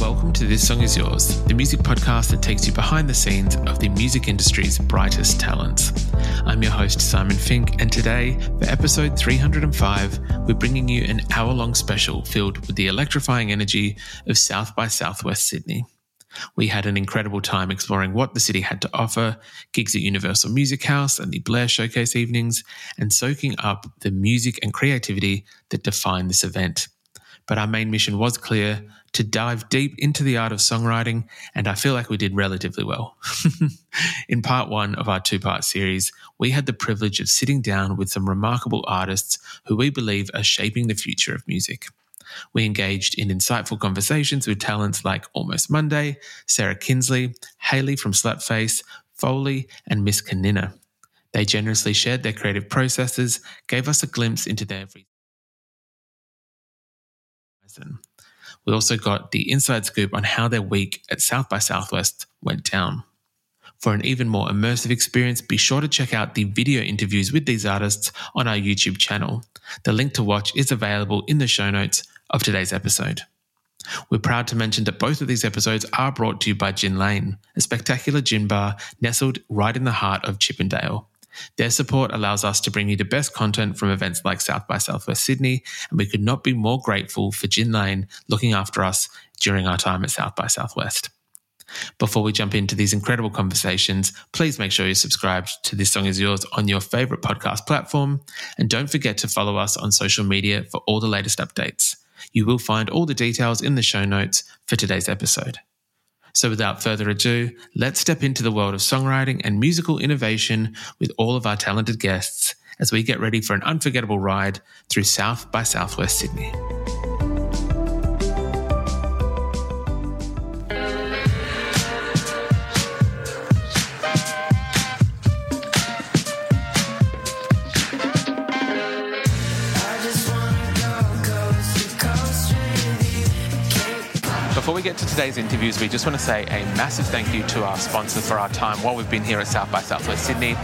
Welcome to This Song Is Yours, the music podcast that takes you behind the scenes of the music industry's brightest talents. I'm your host, Simon Fink, and today, for episode 305, we're bringing you an hour long special filled with the electrifying energy of South by Southwest Sydney. We had an incredible time exploring what the city had to offer, gigs at Universal Music House and the Blair Showcase evenings, and soaking up the music and creativity that define this event. But our main mission was clear to dive deep into the art of songwriting, and I feel like we did relatively well. In part one of our two part series, we had the privilege of sitting down with some remarkable artists who we believe are shaping the future of music. We engaged in insightful conversations with talents like Almost Monday, Sarah Kinsley, Haley from SLØTFACE, Foley, and Miss Kaninna. They generously shared their creative processes, gave us a glimpse into their we also got the inside scoop on how their week at South by Southwest went down. For an even more immersive experience, be sure to check out the video interviews with these artists on our YouTube channel. The link to watch is available in the show notes of today's episode. We're proud to mention that both of these episodes are brought to you by Gin Lane, a spectacular gin bar nestled right in the heart of Chippendale. Their support allows us to bring you the best content from events like South by Southwest Sydney, and we could not be more grateful for Gin Lane looking after us during our time at South by Southwest. Before we jump into these incredible conversations, please make sure you're subscribed to This Song Is Yours on your favorite podcast platform. And don't forget to follow us on social media for all the latest updates. You will find all the details in the show notes for today's episode. So, without further ado, let's step into the world of songwriting and musical innovation with all of our talented guests as we get ready for an unforgettable ride through South by Southwest Sydney. Get to today's interviews, we just want to say a massive thank you to our sponsor for our time while we've been here at South by Southwest Sydney.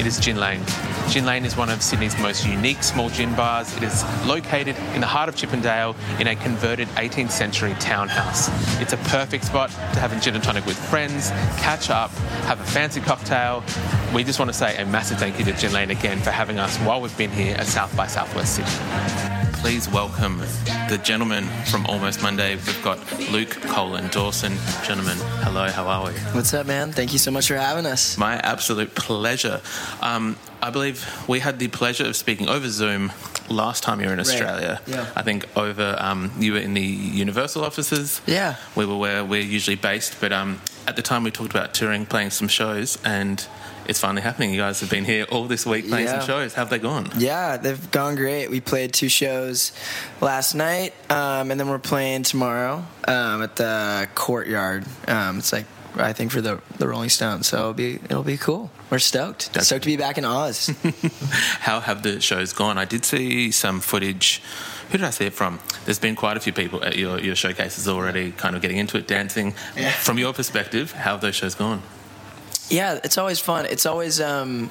It is Gin Lane. Gin Lane is one of Sydney's most unique small gin bars. It is located in the heart of Chippendale in a converted 18th century townhouse. It's a perfect spot to have a gin and tonic with friends, catch up, have a fancy cocktail. We just want to say a massive thank you to Gin Lane again for having us while we've been here at South by Southwest Sydney please welcome the gentleman from Almost Monday. We've got Luke Cole and Dawson. Gentlemen, hello, how are we? What's up, man? Thank you so much for having us. My absolute pleasure. Um, I believe we had the pleasure of speaking over Zoom last time you were in Australia. Right. Yeah. I think over um, you were in the Universal offices. Yeah. We were where we're usually based, but um, at the time we talked about touring, playing some shows, and it's finally happening. You guys have been here all this week playing Yeah. some shows. How have they gone? Yeah, they've gone great. We played two shows last night, um, and then we're playing tomorrow um, at the Courtyard. Um, it's like I think for the the Rolling Stones, so it'll be it'll be cool. We're stoked. That's- stoked to be back in Oz. How have the shows gone? I did see some footage. Who did I see it from? There's been quite a few people at your, your showcases already kind of getting into it, dancing. Yeah. From your perspective, how have those shows gone? Yeah, it's always fun. It's always um,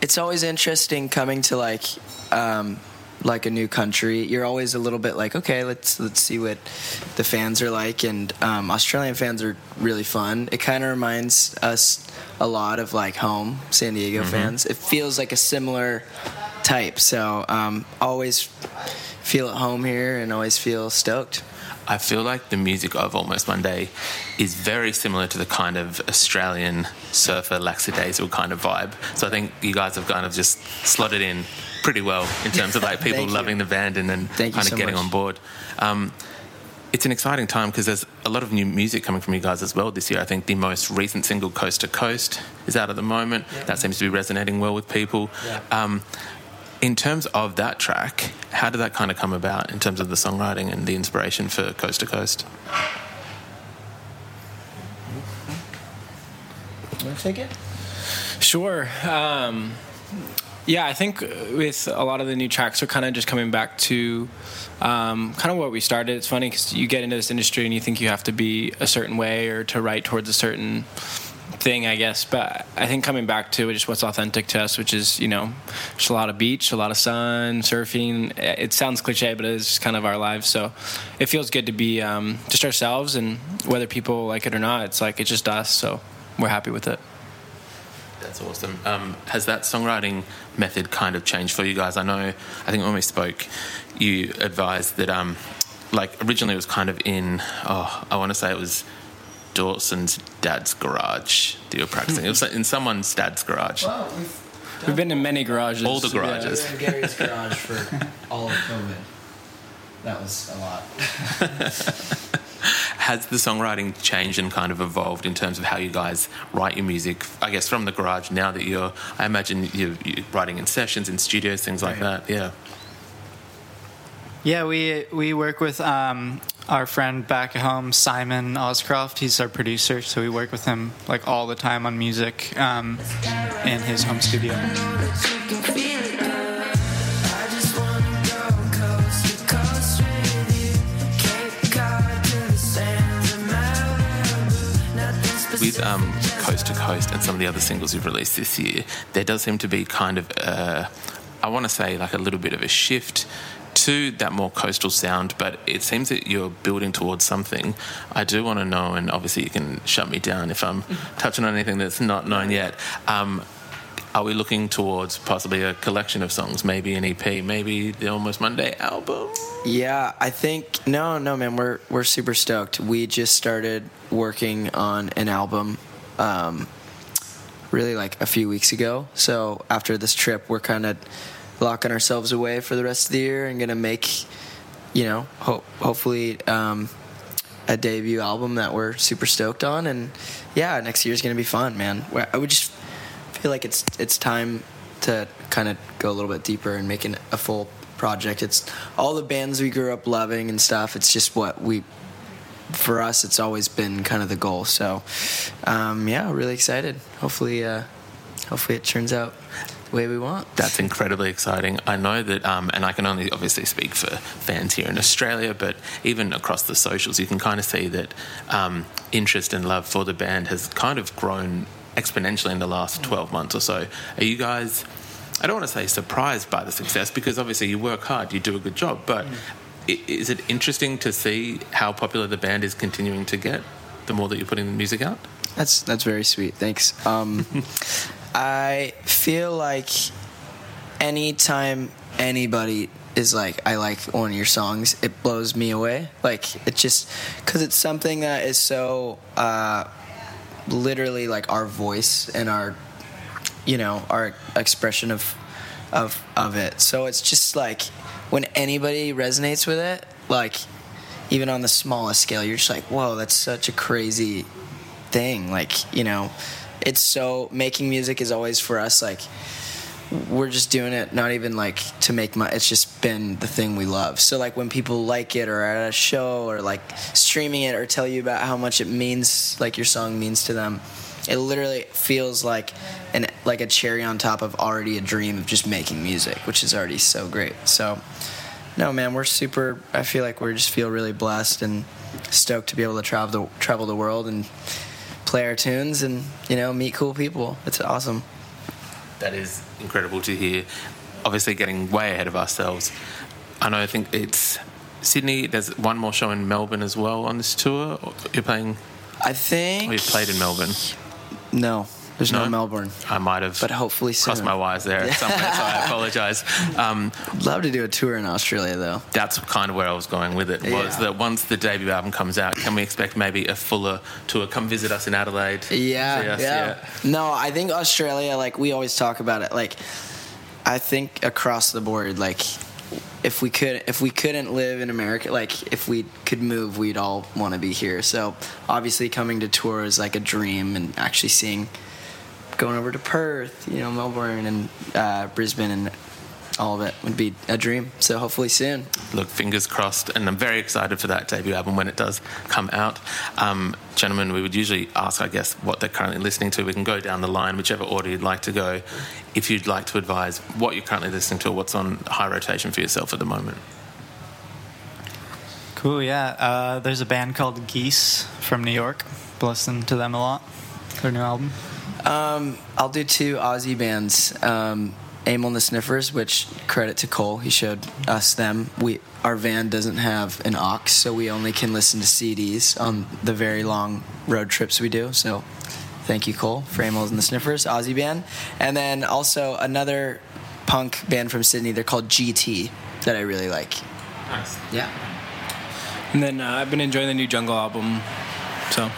it's always interesting coming to like um, like a new country. You're always a little bit like, okay, let's let's see what the fans are like, and um, Australian fans are really fun. It kind of reminds us a lot of like home San Diego fans. It feels like a similar type. So um, always feel at home here and always feel stoked. I feel like the music of Almost Monday is very similar to the kind of Australian surfer lackadaisical kind of vibe. So I think you guys have kind of just slotted in pretty well in terms of like people loving the band and then Thank kind of so getting much. on board. Um, it's an exciting time because there's a lot of new music coming from you guys as well this year. I think the most recent single, Coast to Coast, is out at the moment. That seems to be resonating well with people. Um, in terms of that track, how did that kind of come about in terms of the songwriting and the inspiration for Coast to Coast? Want to take it? Sure. Um, yeah, I think with a lot of the new tracks, we're kind of just coming back to um, kind of what we started. It's funny because you get into this industry and you think you have to be a certain way or to write towards a certain thing, I guess. But I think coming back to it just what's authentic to us, which is, you know, just a lot of beach, a lot of sun, surfing. It sounds cliche, but it is just kind of our lives. So it feels good to be um, just ourselves, and whether people like it or not, it's like it's just us. So we're happy with it. That's awesome. Um, has that songwriting method kind of changed for you guys? I know, I think when we spoke, you advised that, um, like, originally it was kind of in, oh, I want to say it was Dawson's dad's garage that you were practicing. it was in someone's dad's garage. Well, we've, We've been in many garages. All the yeah. garages. in Gary's garage for all of COVID. That was a lot. Has the songwriting changed and kind of evolved in terms of how you guys write your music? I guess from the garage now that you're, I imagine you're, you're writing in sessions, in studios, things like Right. that. Yeah. Yeah, we we work with um, our friend back at home, Simon Oscroft. He's our producer, so we work with him like all the time on music um, in his home studio. with um, Coast to Coast and some of the other singles you've released this year, there does seem to be kind of, uh, I want to say, like a little bit of a shift to that more coastal sound, but it seems that you're building towards something. I do want to know, and obviously you can shut me down if I'm touching on anything that's not known yet. Um, are we looking towards possibly a collection of songs, maybe an EP, maybe the Almost Monday album? Yeah, I think no, no, man. We're we're super stoked. We just started working on an album, um, really like a few weeks ago. So after this trip, we're kind of locking ourselves away for the rest of the year and gonna make, you know, ho- hopefully um, a debut album that we're super stoked on. And yeah, next year's gonna be fun, man. I would just feel like it's it's time to kind of go a little bit deeper and making a full project. It's all the bands we grew up loving and stuff. It's just what we for us. It's always been kind of the goal. So um, yeah, really excited. Hopefully, uh, hopefully it turns out the way we want. That's incredibly exciting. I know that, um, and I can only obviously speak for fans here in Australia, but even across the socials, you can kind of see that um, interest and love for the band has kind of grown exponentially in the last 12 months or so. Are you guys, I don't want to say surprised by the success because obviously you work hard, you do a good job, but i is it interesting to see how popular the band is continuing to get the more that you're putting the music out? That's that's very sweet. Thanks. Um, I feel like anytime anybody is like, I like one of your songs, it blows me away. Like it just because it's something that is so uh, literally like our voice and our, you know, our expression of of of it. So it's just like when anybody resonates with it, like even on the smallest scale, you're just like, whoa, that's such a crazy thing. Like, you know, it's so making music is always for us like we're just doing it not even like to make money it's just been the thing we love. So like when people like it or at a show or like streaming it or tell you about how much it means like your song means to them it literally feels like an like a cherry on top of already a dream of just making music which is already so great. So no man we're super i feel like we just feel really blessed and stoked to be able to travel the travel the world and play our tunes and you know meet cool people it's awesome That is incredible to hear. Obviously, getting way ahead of ourselves. I know. I think it's Sydney. There's one more show in Melbourne as well on this tour. You're playing. i think We've played in Melbourne. no there's no, No? melbourne I might have but hopefully soon crossed my wires there somewhere, so I apologise. Um, love to do a tour in australia though that's kind of where I was going with it. Was Yeah. that once the debut album comes out, can we expect maybe a fuller tour? Come visit us in Adelaide. Yeah, us, yeah. No, I think Australia, like we always talk about it. Like, I think across the board, like if we could if we couldn't live in America, like if we could move, we'd all want to be here. So obviously, coming to tour is like a dream, and actually seeing going over to Perth, you know, Melbourne and uh, Brisbane and all of it would be a dream. So hopefully soon. Look, fingers crossed, and I'm very excited for that debut album when it does come out. Um, gentlemen, we would usually ask, I guess, what they're currently listening to. We can go down the line, whichever order you'd like to go. If you'd like to advise what you're currently listening to, or what's on high rotation for yourself at the moment. Cool, yeah. Uh, there's a band called Geese from New York. Listen to them a lot. Their new album. Um, I'll do two Aussie bands. Um, Amyl and the Sniffers, which credit to Cole, he showed us them. We our van doesn't have an aux, so we only can listen to CDs on the very long road trips we do. So, thank you, Cole, for Amyl and the Sniffers, Aussie band, and then also another punk band from Sydney. They're called Gee Tee that I really like. Nice. Yeah. And then uh, I've been enjoying the new Jungle album. So yeah.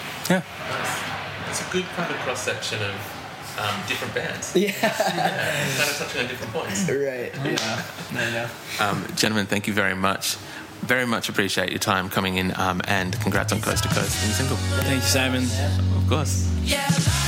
It's a good kind of cross section of um, different bands. Yeah. kind of touching on different points. right. Yeah. I know. Um, gentlemen, thank you very much. Very much appreciate your time coming in, um, and congrats on Coast to Coast and the single. Thank you, Simon. Of course. I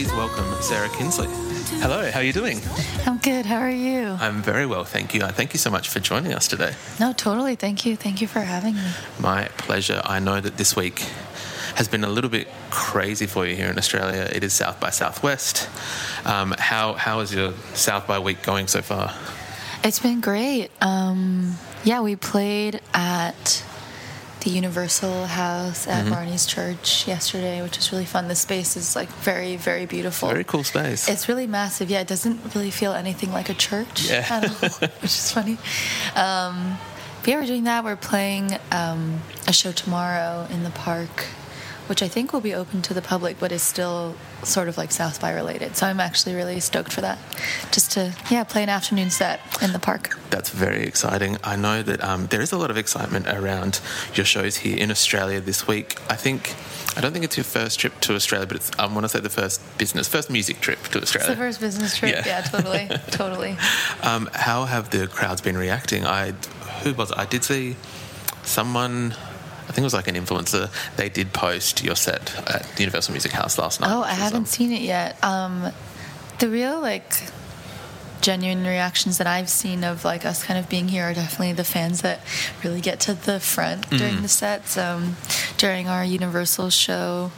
Please welcome Sarah Kinsley. Hello, how are you doing? I'm good. How are you? I'm very well, thank you. Uh, Thank you so much for joining us today. No, totally. Thank you. Thank you for having me. My pleasure. I know that this week has been a little bit crazy for you here in Australia. It is South by Southwest. Um, how how is your South by week going so far? It's been great. Um, yeah, we played at the Universal House at Mm-hmm. Barney's Church yesterday, which was really fun. The space is like very, very beautiful. Very cool space. It's really massive. Yeah, it doesn't really feel anything like a church Yeah. at all, which is funny. Um, but yeah, we're doing that. We're playing um, a show tomorrow in the park, which I think will be open to the public, but is still sort of like South by related. So I'm actually really stoked for that. Just to yeah, play an afternoon set in the park. That's very exciting. I know that um, there is a lot of excitement around your shows here in Australia this week. I think. I don't think it's your first trip to Australia, but it's, I want to say the first business, first music trip to Australia. It's the first business trip. Yeah. Yeah, totally, totally. Um, how have the crowds been reacting? I who was it? I did see someone. I think it was like an influencer. They did post your set at the Universal Music House last night. Oh, I haven't um, seen it yet. Um, the real like genuine reactions that I've seen of like us kind of being here are definitely the fans that really get to the front during the sets. Um, during our Universal show.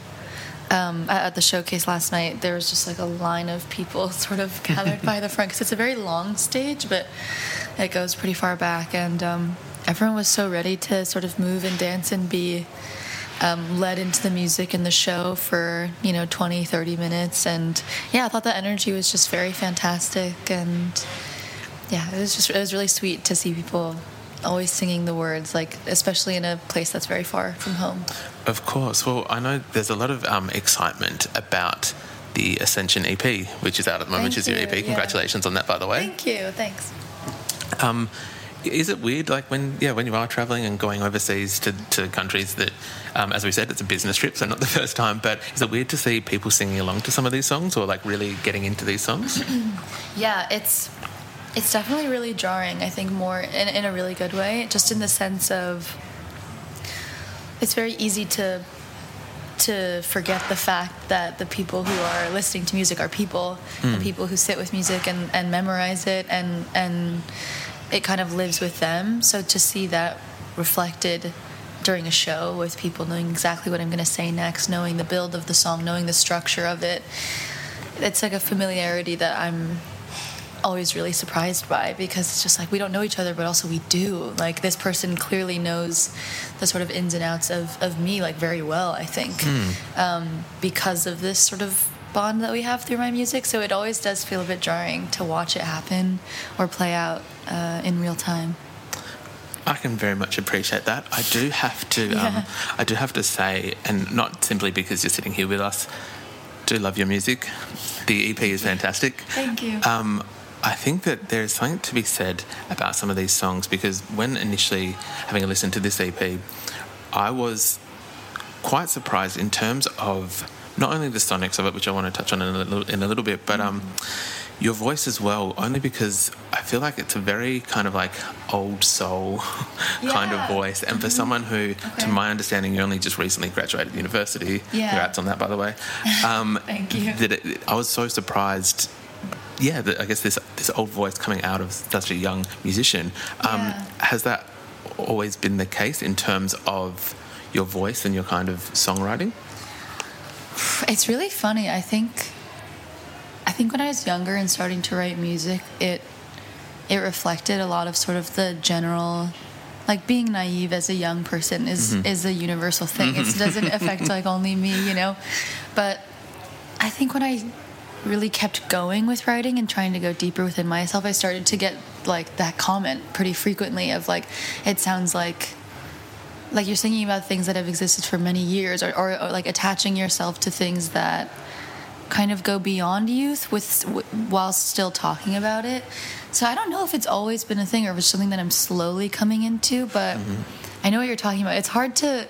Um, at at the showcase last night, there was just like a line of people sort of gathered by the front because it's a very long stage, but it goes pretty far back, and um, everyone was so ready to sort of move and dance and be um, led into the music and the show for you know 20 30 minutes and yeah i thought the energy was just very fantastic and yeah it was just it was really sweet to see people always singing the words like especially in a place that's very far from home Of course. Well, I know there's a lot of um, excitement about the Ascension EP, which is out at the moment, Thank which is your you, EP. yeah. Congratulations on that, by the way. thank you thanks Um, is it weird, like when yeah, when you are traveling and going overseas to, to countries that, um, as we said, it's a business trip, so not the first time. But is it weird to see people singing along to some of these songs, or like really getting into these songs? Yeah, it's it's definitely really jarring. I think more in, in a really good way, just in the sense of it's very easy to to forget the fact that the people who are listening to music are people, the people who sit with music and, and memorize it and and it kind of lives with them. So to see that reflected during a show with people knowing exactly what I'm going to say next, knowing the build of the song, knowing the structure of it, it's like a familiarity that I'm always really surprised by because it's just like we don't know each other but also we do. Like this person clearly knows the sort of ins and outs of, of me like very well i think um, because of this sort of bond that we have through my music. So it always does feel a bit jarring to watch it happen or play out uh, in real time I can very much appreciate that. I do have to, Yeah. um, I do have to say, and not simply because you're sitting here with us, do love your music. The EP is fantastic. Thank you. Um, I think that there is something to be said about some of these songs because when initially having a listen to this EP, I was quite surprised in terms of not only the sonics of it, which I want to touch on in a little, in a little bit, but um, your voice as well. Only because I feel like it's a very kind of like old soul kind of voice, and for someone who, to my understanding, you only just recently graduated university. Yeah. Congrats on that, by the way. Um, Thank you. That it, I was so surprised. Yeah, that I guess this this old voice coming out of such a young musician. Um, Yeah. Has that always been the case in terms of your voice and your kind of songwriting? It's really funny. I think think when I was younger and starting to write music, it it reflected a lot of sort of the general like being naive as a young person is mm-hmm. is a universal thing. It mm-hmm. doesn't affect like only me, you know. But I think when I really kept going with writing and trying to go deeper within myself, I started to get like that comment pretty frequently of like it sounds like like you're singing about things that have existed for many years or, or, or like attaching yourself to things that kind of go beyond youth with w- while still talking about it so i don't know if it's always been a thing or if it's something that i'm slowly coming into but mm-hmm. i know what you're talking about it's hard to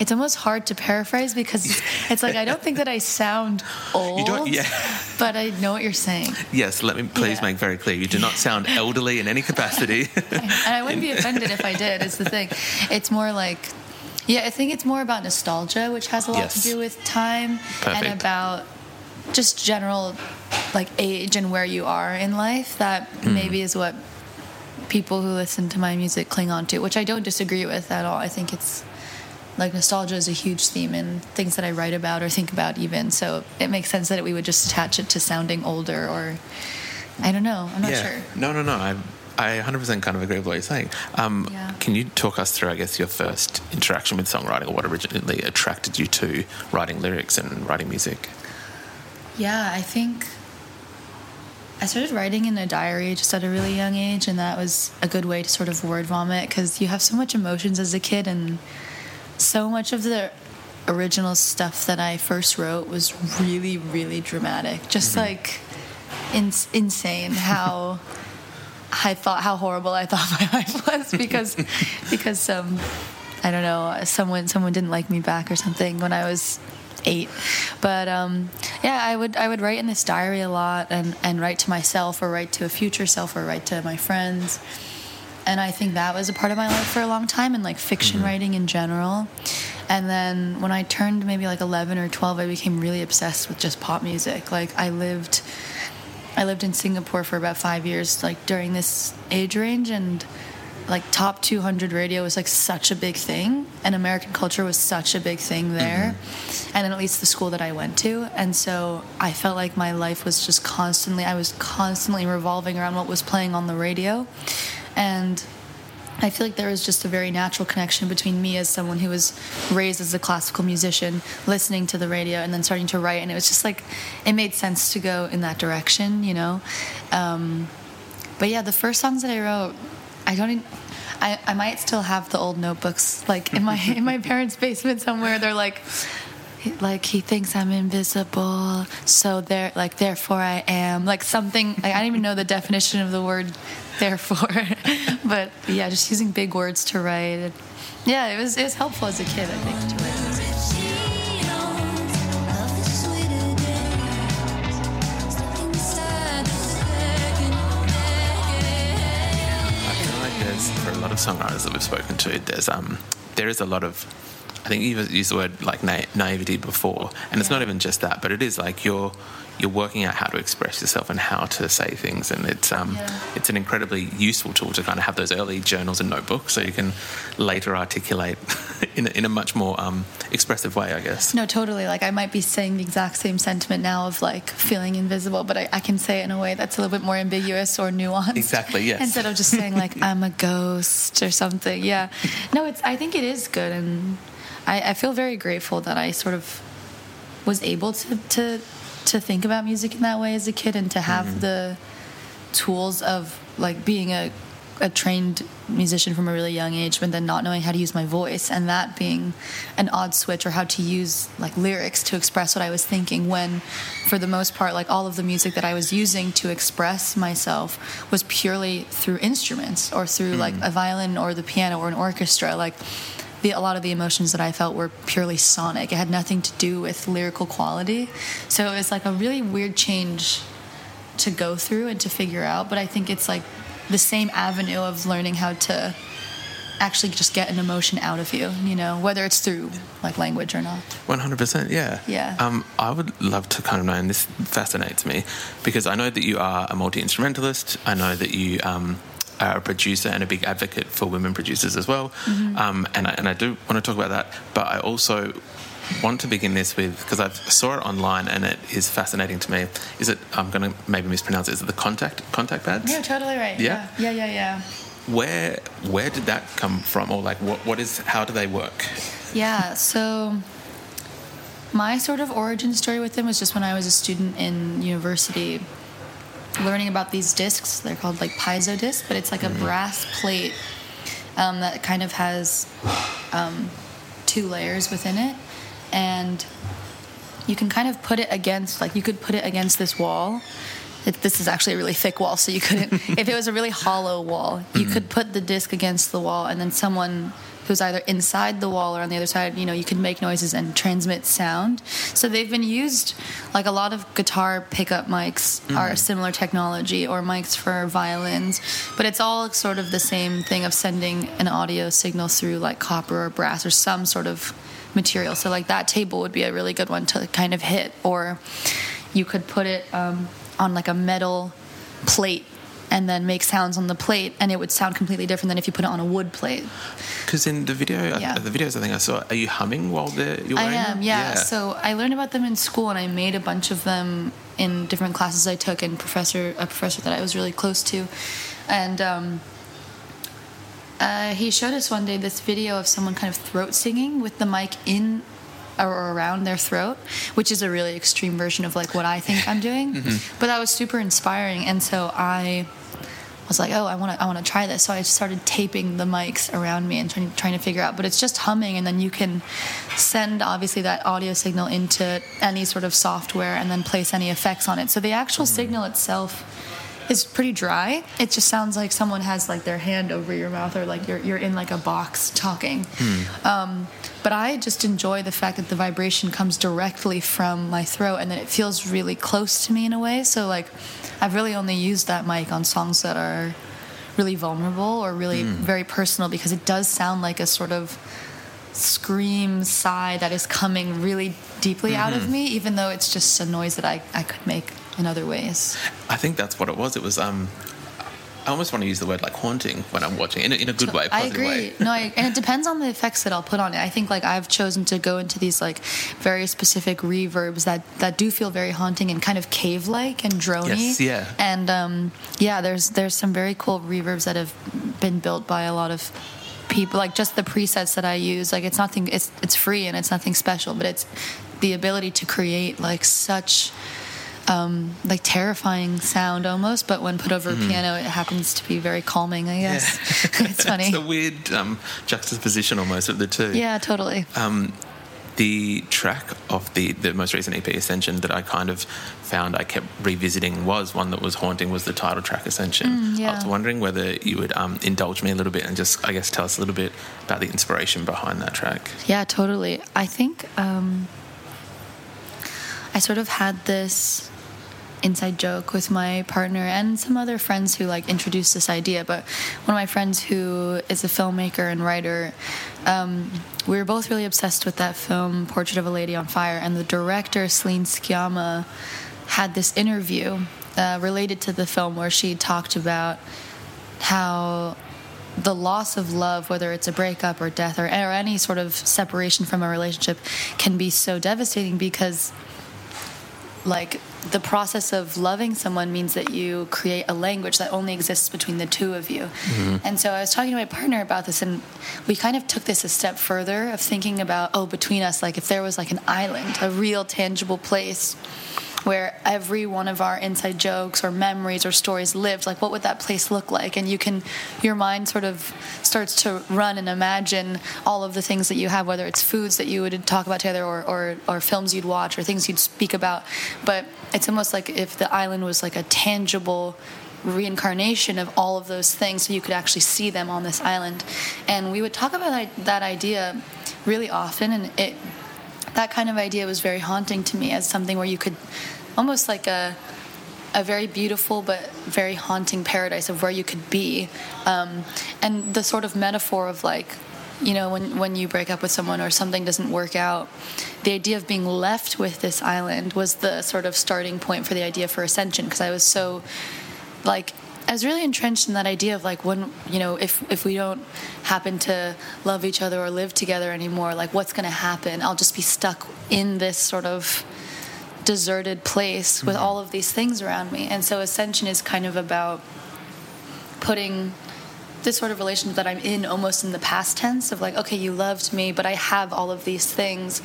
it's almost hard to paraphrase because it's, it's like i don't think that i sound old don't- yeah. but i know what you're saying Yes, let me please Yeah. make very clear. You do not sound elderly in any capacity. and I wouldn't be offended if I did. It's the thing. It's more like, yeah, I think it's more about nostalgia, which has a lot to do with time, Perfect. and about just general like age and where you are in life. That Hmm. maybe is what people who listen to my music cling on to, which I don't disagree with at all. I think it's like nostalgia is a huge theme in things that I write about or think about even. So it makes sense that we would just attach it to sounding older or I don't know. I'm not yeah. sure. No, no, no. I, I 100% kind of agree with what you're saying. Um, Yeah. Can you talk us through, I guess, your first interaction with songwriting or what originally attracted you to writing lyrics and writing music? Yeah, I think I started writing in a diary just at a really young age, and that was a good way to sort of word vomit because you have so much emotions as a kid, and so much of the original stuff that I first wrote was really, really dramatic. Just like in- insane how. I thought how horrible I thought my life was because because um I don't know someone someone didn't like me back or something when I was eight. But um yeah I would I would write in this diary a lot and and write to myself or write to a future self or write to my friends. And I think that was a part of my life for a long time and like fiction writing in general. And then when I turned maybe like 11 or 12 I became really obsessed with just pop music. Like I lived I lived in Singapore for about five years, like during this age range, and like top 200 radio was like such a big thing, and American culture was such a big thing there, and then at least the school that I went to, and so I felt like my life was just constantly, I was constantly revolving around what was playing on the radio, and I feel like there was just a very natural connection between me as someone who was raised as a classical musician, listening to the radio, and then starting to write. And it was just like, it made sense to go in that direction, you know? Um, but yeah, the first songs that I wrote, I don't even. I, I might still have the old notebooks like in my in my parents' basement somewhere. They're like, like he thinks I'm invisible, so there like therefore I am like something. Like, I don't even know the definition of the word therefore, but yeah, just using big words to write. Yeah, it was it was helpful as a kid, I think, to write. Lot of songwriters that we've spoken to, there's um there is a lot of I think you used the word like na- naivety before, and it's not even just that, but it is like you're you're working out how to express yourself and how to say things, and it's um Yeah. it's an incredibly useful tool to kind of have those early journals and notebooks, so you can later articulate in a, in a much more um expressive way, I guess. No, totally. Like I might be saying the exact same sentiment now of like feeling invisible, but I, I can say it in a way that's a little bit more ambiguous or nuanced. Exactly, yes. Instead of just saying like I'm a ghost or something. Yeah. No, it's. I think it is good, and I, I feel very grateful that I sort of was able to to to think about music in that way as a kid and to have Mm-hmm. the tools of like being a a trained musician from a really young age, but then not knowing how to use my voice, and that being an odd switch, or how to use like lyrics to express what I was thinking. When, for the most part, like all of the music that I was using to express myself was purely through instruments or through like a violin or the piano or an orchestra. Like the, a lot of the emotions that I felt were purely sonic. It had nothing to do with lyrical quality. So it was like a really weird change to go through and to figure out. But I think it's like the same avenue of learning how to actually just get an emotion out of you, you know, whether it's through like language or not. One hundred percent, yeah. Yeah. Um, I would love to kind of know, and this fascinates me because I know that you are a multi instrumentalist. I know that you um, a producer and a big advocate for women producers as well. Mm-hmm. Um, and I, and I do want to talk about that, but I also want to begin this with because I saw it online and it is fascinating to me. Is it? I'm going to maybe mispronounce it. Is it the contact contact pads? Yeah, totally right. Yeah? Yeah, yeah, yeah. yeah. Where where did that come from, or like what what is how do they work? Yeah, so my sort of origin story with them was just when I was a student in university, learning about these discs. They're called like piezo discs, but it's like a brass plate um, that kind of has um, two layers within it, and you can kind of put it against, like you could put it against this wall. It, this is actually a really thick wall, so you couldn't. if it was a really hollow wall, you could put the disc against the wall, and then someone who's either inside the wall or on the other side, you know, you could make noises and transmit sound. So they've been used, like a lot of guitar pickup mics are similar technology, or mics for violins, but it's all sort of the same thing of sending an audio signal through like copper or brass or some sort of material. So like that table would be a really good one to kind of hit, or you could put it um, on like a metal plate and then make sounds on the plate and it would sound completely different than if you put it on a wood plate Because in the video, Yeah. the videos I think I saw, are you humming while they're you're i am them? yeah. so i learned about them in school and i made a bunch of them in different classes i took and professor a professor that i was really close to and um, uh, he showed us one day this video of someone kind of throat singing with the mic in or around their throat, which is a really extreme version of like what I think I'm doing. But that was super inspiring, and so I was like, oh, I want to, I want to try this. So I started taping the mics around me and trying, trying to figure out. But it's just humming, and then you can send obviously that audio signal into any sort of software, and then place any effects on it. So the actual signal itself is pretty dry. It just sounds like someone has like their hand over your mouth, or like you're you're in like a box talking. Um, but I just enjoy the fact that the vibration comes directly from my throat, and that it feels really close to me in a way. So like, I've really only used that mic on songs that are really vulnerable or really very personal because it does sound like a sort of scream sigh that is coming really deeply out of me, even though it's just a noise that I, I could make in other ways. I think that's what it was. It was um, I almost want to use the word like haunting when I'm watching in a, in a good way, I agree. way. no, I, and it depends on the effects that I'll put on it. I think like I've chosen to go into these like very specific reverbs that that do feel very haunting and kind of cave-like and drony. Yes, yeah. And um, yeah, there's there's some very cool reverbs that have been built by a lot of people. Like just the presets that I use. Like it's nothing. It's it's free and it's nothing special, but it's the ability to create like such um, like terrifying sound almost, but when put over a piano, it happens to be very calming. I guess it's funny. it's a weird um, juxtaposition almost of the two. Yeah, totally. Um, the track of the, the most recent EP Ascension that I kind of found I kept revisiting was one that was haunting was the title track Ascension. Mm, yeah. I was wondering whether you would um, indulge me a little bit and just I guess tell us a little bit about the inspiration behind that track. Yeah, totally. I think um, I sort of had this inside joke with my partner and some other friends who like introduced this idea. But one of my friends who is a filmmaker and writer, um, we were both really obsessed with that film, Portrait of a Lady on Fire, and the director Celine Sciamma had this interview uh, related to the film where she talked about how the loss of love, whether it's a breakup or death or, or any sort of separation from a relationship, can be so devastating because, like, the process of loving someone means that you create a language that only exists between the two of you. Mm-hmm. And so I was talking to my partner about this, and we kind of took this a step further of thinking about, oh, between us, like if there was like an island, a real tangible place where every one of our inside jokes or memories or stories lived like what would that place look like? And you can your mind sort of starts to run and imagine all of the things that you have whether it's foods that you would talk about together or, or, or films you'd watch or things you'd speak about. But it's almost like if the island was like a tangible reincarnation of all of those things so you could actually see them on this island. And we would talk about that- that idea really often and it that kind of idea was very haunting to me as something where you could almost like a a very beautiful but very haunting paradise of where you could be. Um, and the sort of metaphor of like you know when when you break up with someone or something doesn't work out the idea of being left with this island was the sort of starting point for the idea for ascension because i was so like I was really entrenched in that idea of like when you know if if we don't happen to love each other or live together anymore, like what's going to happen? I'll just be stuck in this sort of deserted place with mm-hmm. all of these things around me. And so ascension is kind of about putting this sort of relationship that I'm in almost in the past tense of like, okay, you loved me, but I have all of these things.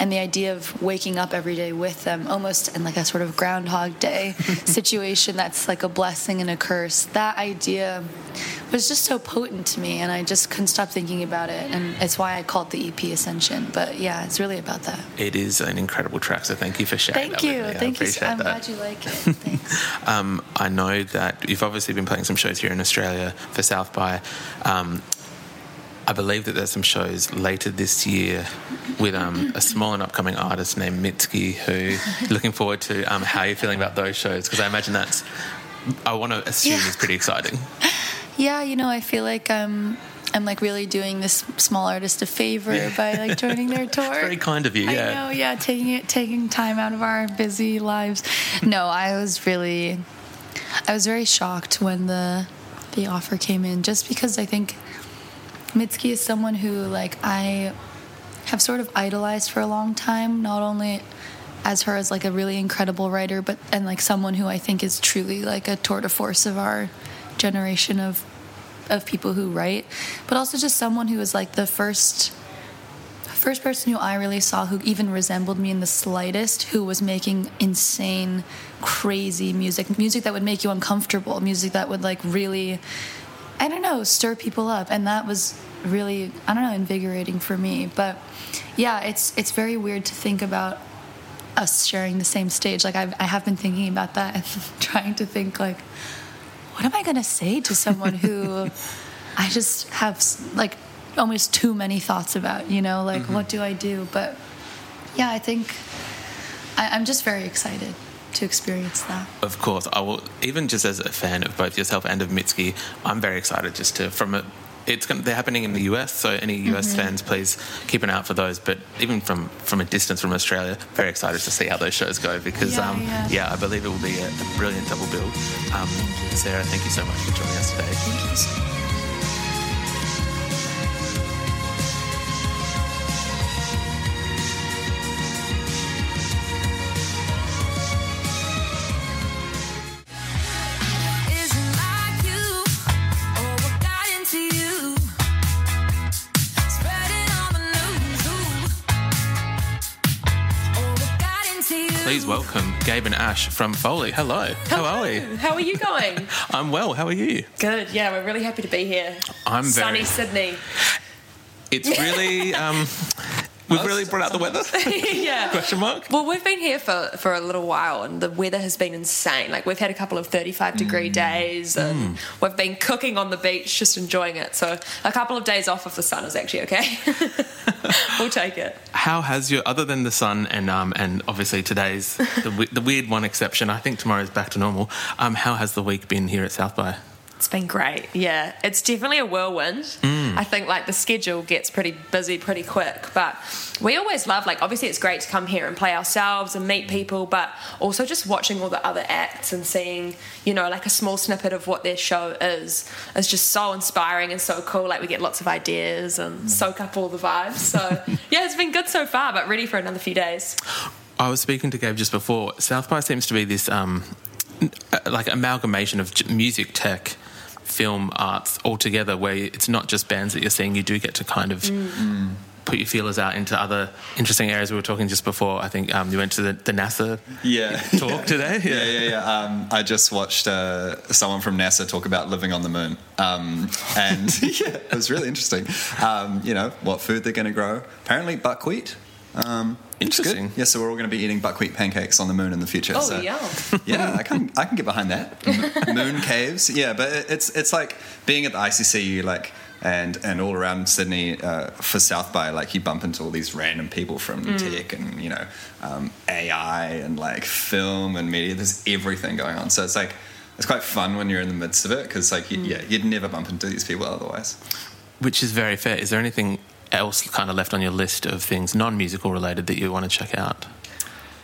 And the idea of waking up every day with them, almost in like a sort of Groundhog Day situation that's like a blessing and a curse, that idea was just so potent to me. And I just couldn't stop thinking about it. And it's why I called the EP Ascension. But yeah, it's really about that. It is an incredible track, so thank you for sharing Thank you. Thank you. so- I'm that. glad you like it. Thanks. Um, I know that you've obviously been playing some shows here in Australia for South by. Um, I believe that there's some shows later this year with um, a small and upcoming artist named Mitski. Who looking forward to um, how you're feeling about those shows because I imagine that's. I want to assume Yeah. is pretty exciting. Yeah, you know, I feel like I'm I'm like really doing this small artist a favor by like joining their tour. Very kind of you, I yeah. know, yeah, taking it taking time out of our busy lives. No, I was really I was very shocked when the the offer came in just because I think Mitski is someone who like I have sort of idolized for a long time, not only as her as like a really incredible writer, but and like someone who I think is truly like a tour de force of our generation of of people who write, but also just someone who was like the first first person who I really saw who even resembled me in the slightest, who was making insane, crazy music, music that would make you uncomfortable, music that would like really, I don't know, stir people up, and that was really, I don't know, invigorating for me. But yeah, it's it's very weird to think about us sharing the same stage. Like I've, I have been thinking about that and trying to think like, what am I gonna say to someone who I just have like almost too many thoughts about? You know, like mm-hmm. what do I do? But yeah, I think I, I'm just very excited to experience that. Of course, I will. Even just as a fan of both yourself and of Mitski, I'm very excited just to from a. It's going to they're happening in the US, so any US Mm-hmm. fans, please keep an eye out for those. But even from from a distance from Australia, very excited to see how those shows go because, Yeah, um, yeah. I believe it will be a, a brilliant double bill. Um, Sarah, thank you so much for joining us today. Please welcome Gabe and Ash from Foley. Hello. How are we? How are you going? I'm well. How are you? Good. Yeah, we're really happy to be here. I'm very. Sunny Sydney. It's really. Um, we've really brought out the weather. yeah. Question mark. Well, we've been here for, for a little while and the weather has been insane. Like, we've had a couple of 35 degree days and we've been cooking on the beach, just enjoying it. So, a couple of days off of the sun is actually okay. we'll take it. How has your other than the sun and um and obviously today's the, the weird one exception? I think tomorrow's back to normal. Um, how has the week been here at South by? It's been great. Yeah, it's definitely a whirlwind. I think like the schedule gets pretty busy pretty quick, but we always love like obviously it's great to come here and play ourselves and meet people, but also just watching all the other acts and seeing you know like a small snippet of what their show is is just so inspiring and so cool. Like we get lots of ideas and soak up all the vibes. So yeah, it's been good so far, but ready for another few days. I was speaking to Gabe just before. South by seems to be this um uh, like amalgamation of music, tech, film, arts altogether. Where it's not just bands that you're seeing. You do get to kind of. put your feelers out into other interesting areas. We were talking just before. I think um, you went to the, the NASA Yeah. talk today. Yeah, yeah, yeah. Um, I just watched uh, someone from NASA talk about living on the moon, um, and yeah, it was really interesting. Um, you know what food they're going to grow? Apparently buckwheat. Um, which is good. Interesting. Yeah, so we're all going to be eating buckwheat pancakes on the moon in the future. Oh, so. yum. yeah, I can I can get behind that. Moon caves, yeah, but it- it's it's like being at the ICCU, like and and all around Sydney uh, for South by, like you bump into all these random people from tech and you know um, AI and like film and media. There's everything going on, so it's like it's quite fun when you're in the midst of it because like you, yeah, you'd never bump into these people otherwise. Which is very fair. Is there anything else kind of left on your list of things non-musical related that you want to check out?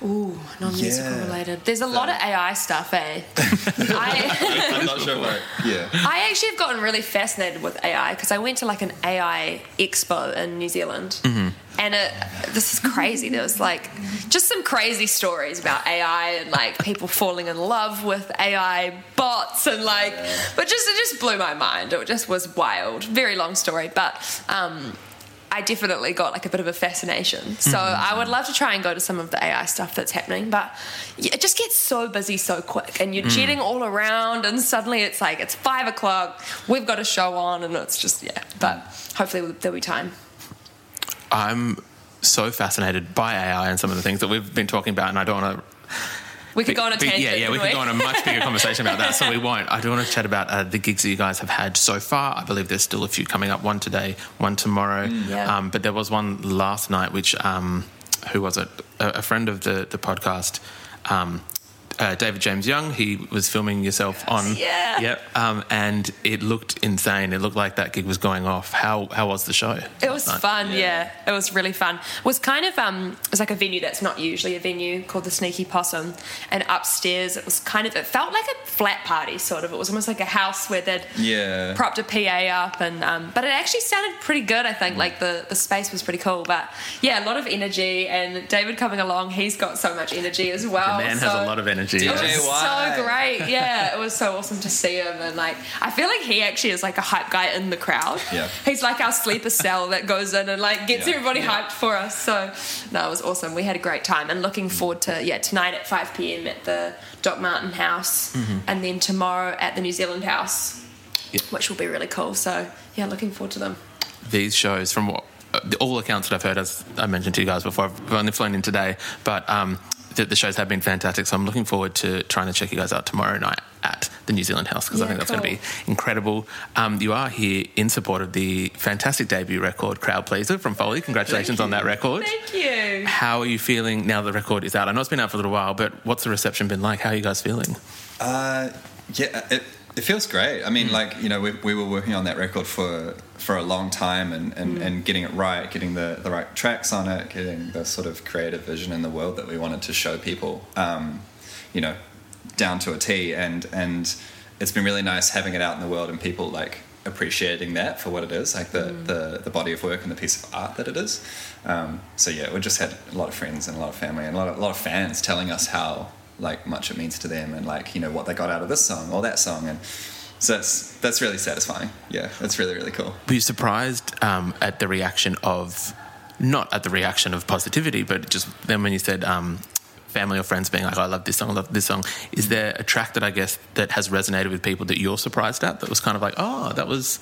Ooh, non-musical Yeah. related. There's a lot of AI stuff, eh? I, I'm not sure, but yeah. I actually have gotten really fascinated with AI because I went to like an AI expo in New Zealand. And it, this is crazy. There was like just some crazy stories about AI and like people falling in love with AI bots and like, but just it just blew my mind. It just was wild. Very long story, but um, I definitely got like a bit of a fascination. So mm-hmm. I would love to try and go to some of the AI stuff that's happening, but it just gets so busy so quick, and you're mm. jetting all around, and suddenly it's like it's five o'clock, we've got a show on, and it's just yeah. But hopefully there'll be time. I'm so fascinated by AI and some of the things that we've been talking about, and I don't want to. We could go on a tangent. Yeah, yeah, we couldn't could go on a much bigger conversation about that, so we won't. I do want to chat about uh, the gigs that you guys have had so far. I believe there's still a few coming up. One today, one tomorrow. yeah. Um, but there was one last night, which um, who was it? A, a friend of the the podcast. Um, uh, David James Young, he was filming yourself on, Yeah. yep, um, and it looked insane. It looked like that gig was going off. How how was the show? It was night? fun, yeah. It was really fun. It was kind of um it was like a venue that's not usually a venue called the Sneaky Possum. And upstairs it was kind of it felt like a flat party sort of. It was almost like a house where they'd Yeah. propped a PA up and um but it actually sounded pretty good, I think. Like the, the space was pretty cool. But yeah, a lot of energy and David coming along, he's got so much energy as well. The man so has a lot of energy. It was DJ so great. Yeah, it was so awesome to see him, and like I feel like he actually is like a hype guy in the crowd. Yeah. he's like our sleeper cell that goes in and like gets Yeah. everybody Yeah. hyped for us. So no, it was awesome. We had a great time, and looking forward to yeah tonight at five pm at the Doc Martens House, and then tomorrow at the New Zealand House, Yeah. which will be really cool. So yeah, looking forward to them. these shows, from what uh, all accounts that I've heard, as I mentioned to you guys before, I've only flown in today, but um, the, the shows have been fantastic. So I'm looking forward to trying to check you guys out tomorrow night at the New Zealand House because I think that's going to be incredible. Um, you are here in support of the fantastic debut record, Crowd Pleaser from Foley. Congratulations on that record. Thank you. How are you feeling now the record is out? I know it's been out for a little while, but what's the reception been like? How are you guys feeling? Uh, yeah, it, it feels great. I mean, like you know, we, we were working on that record for for a long time, and, and, and getting it right, getting the, the right tracks on it, getting the sort of creative vision in the world that we wanted to show people. Um, you know, down to a T, and and it's been really nice having it out in the world and people like appreciating that for what it is, like the the, the body of work and the piece of art that it is. Um, so yeah, we just had a lot of friends and a lot of family and a lot of, a lot of fans telling us how like much it means to them and like you know what they got out of this song or that song. And so that's that's really satisfying. Yeah it's really really cool. Were you surprised um, at the reaction of, not at the reaction of positivity, but just then when you said um, family or friends being like, "I love this song, I love this song." Is there a track that I guess that has resonated with people that you're surprised at? That was kind of like, "Oh, that was."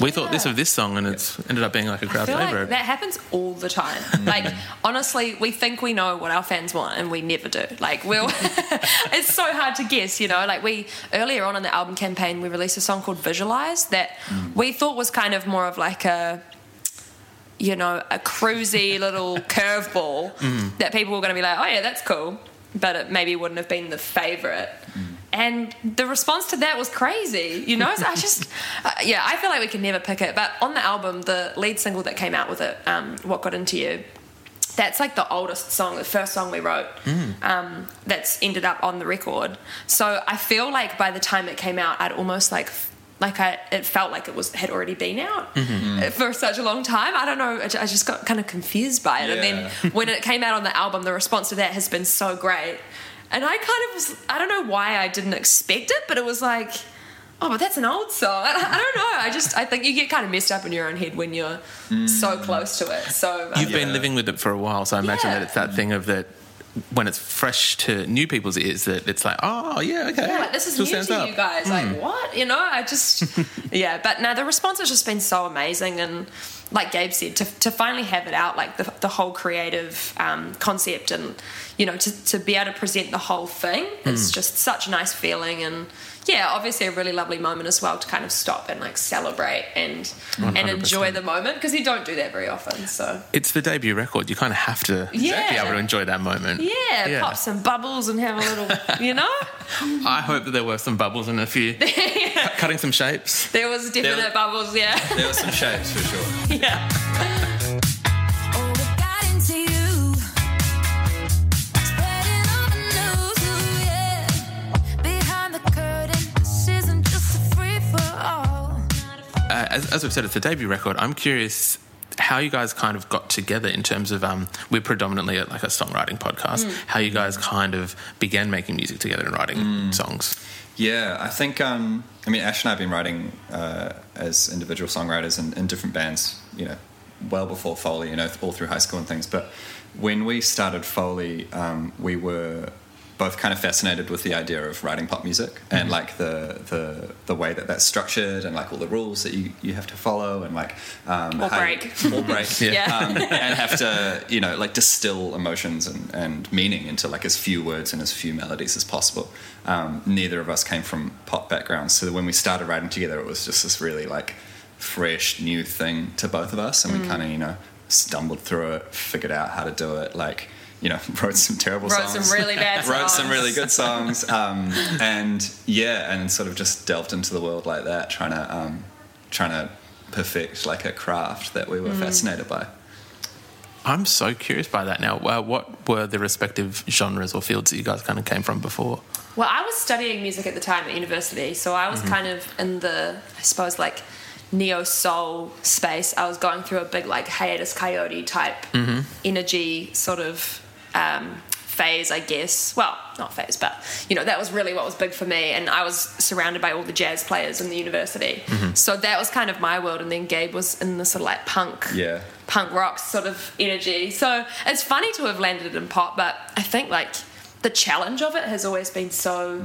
We thought this of this song, and it's ended up being like a crowd feel favorite. like that happens all the time. Hmm. Like honestly, we think we know what our fans want, and we never do. Like we'll, it's so hard to guess. You know, like we earlier on in the album campaign, we released a song called Visualize that hmm. we thought was kind of more of like a. You know, a cruisy little curveball that people were going to be like, "Oh yeah, that's cool," but it maybe wouldn't have been the favorite. And the response to that was crazy, you know. So I just, uh, yeah, I feel like we can never pick it. But on the album, the lead single that came out with it, um, "What Got Into You," that's like the oldest song, the first song we wrote. Um, that's ended up on the record. So I feel like by the time it came out, I'd almost like. Like I, it felt like it was had already been out uh, for such a long time. I don't know. I just got kind of confused by it, and then when it came out on the album, the response to that has been so great. And I kind of was, I don't know why I didn't expect it, but it was like, oh, but that's an old song. I, I don't know. I just I think you get kind of messed up in your own head when you're so close to it. So um, You've been living with it for a while, so I imagine Yeah. that it's that thing of that when it's fresh to new people's ears that it's like, oh yeah, okay. Yeah, like this is new to up. you guys. Like what? You know, I just yeah. But no, the response has just been so amazing, and like Gabe said, to, to finally have it out, like the, the whole creative um, concept, and you know, to, to be able to present the whole thing is hmm. just such a nice feeling, and yeah, obviously a really lovely moment as well to kind of stop and like celebrate and and enjoy the moment because you don't do that very often. So It's the debut record. You kind of have to Yeah. be able to enjoy that moment. yeah, Yeah. pop some bubbles and have a little, you know. I hope that there were some bubbles in a few, cut- cutting some shapes. There was definite There- bubbles, yeah, There were some shapes for sure. yeah. Uh, as, as we've said, it's the debut record. I'm curious how you guys kind of got together in terms of um, we're predominantly at like a songwriting podcast. Mm. How you guys kind of began making music together and writing songs. Yeah, I think, um, I mean, Ash and I have been writing uh, as individual songwriters in, in different bands, you know, well before Foley, you know, all through high school and things. But when we started Foley, um, we were both kind of fascinated with the idea of writing pop music and like the, the the way that that's structured and like all the rules that you, you have to follow and like um, Or break. or break Yeah. um, and have to you know like distill emotions and, and meaning into like as few words and as few melodies as possible um, neither of us came from pop backgrounds so when we started writing together it was just this really like fresh new thing to both of us and Mm. we kind of you know stumbled through it figured out how to do it like you know wrote some terrible songs. Wrote songs some really bad songs. wrote some really good songs um, and yeah and sort of just delved into the world like that trying to um, trying to perfect like a craft that we were Mm. fascinated by I'm so curious by that now. Uh, what were the respective genres or fields that you guys kind of came from before? Well, I was studying music at the time at university, so I was kind of in the, I suppose, like neo soul space. I was going through a big like Hiatus Kaiyote type energy sort of um, phase, I guess. Well, not phase, but you know that was really what was big for me. And I was surrounded by all the jazz players in the university, so that was kind of my world. And then Gabe was in the sort of like punk yeah punk rock sort of energy. So it's funny to have landed in pop, but I think like the challenge of it has always been so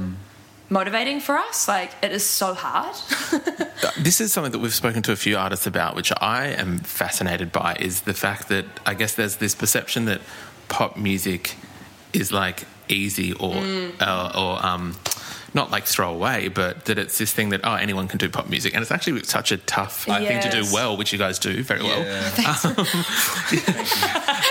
motivating for us. Like it is so hard. This is something that we've spoken to a few artists about, which I am fascinated by, is the fact that I guess there's this perception that pop music is like easy or mm. uh, or um, not like throw away, but that it's this thing that oh anyone can do pop music, and it's actually such a tough thing to do well, which you guys do very well. yeah um,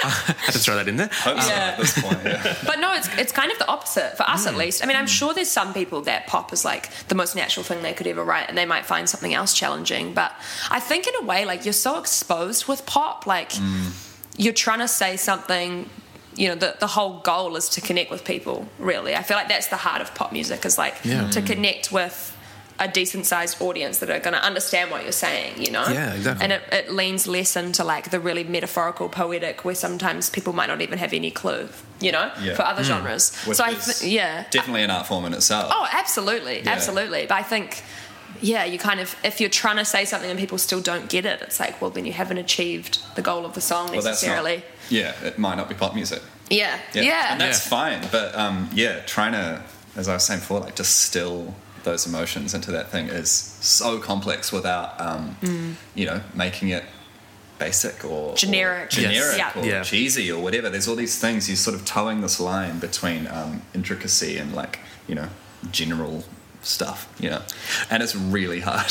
I had to throw that in there. hope so at this point yeah but no, it's it's kind of the opposite for us at mm. least. I mean, I'm mm. sure there's some people that pop is like the most natural thing they could ever write, and they might find something else challenging. But I think in a way, like you're so exposed with pop, like you're trying to say something. You know, the, the whole goal is to connect with people. Really, I feel like that's the heart of pop music is like Yeah. to connect with a decent sized audience that are going to understand what you're saying. You know, Yeah, exactly. And it, it leans less into like the really metaphorical, poetic, where sometimes people might not even have any clue. You know, Yeah. for other hmm. genres. Which so I, th- yeah, definitely an art form in itself Oh, absolutely, Yeah. absolutely. But I think, yeah, you kind of if you're trying to say something and people still don't get it, it's like, well, then you haven't achieved the goal of the song well that's necessarily. not yeah it might not be pop music yeah, yeah, yeah, and that's fine but um, yeah trying to as I was saying before like distill those emotions into that thing is so complex without um, you know making it basic or Generic. or generic Yes. Or Yeah. cheesy or whatever there's all these things you're sort of towing this line between um, intricacy and like you know general stuff you know and it's really hard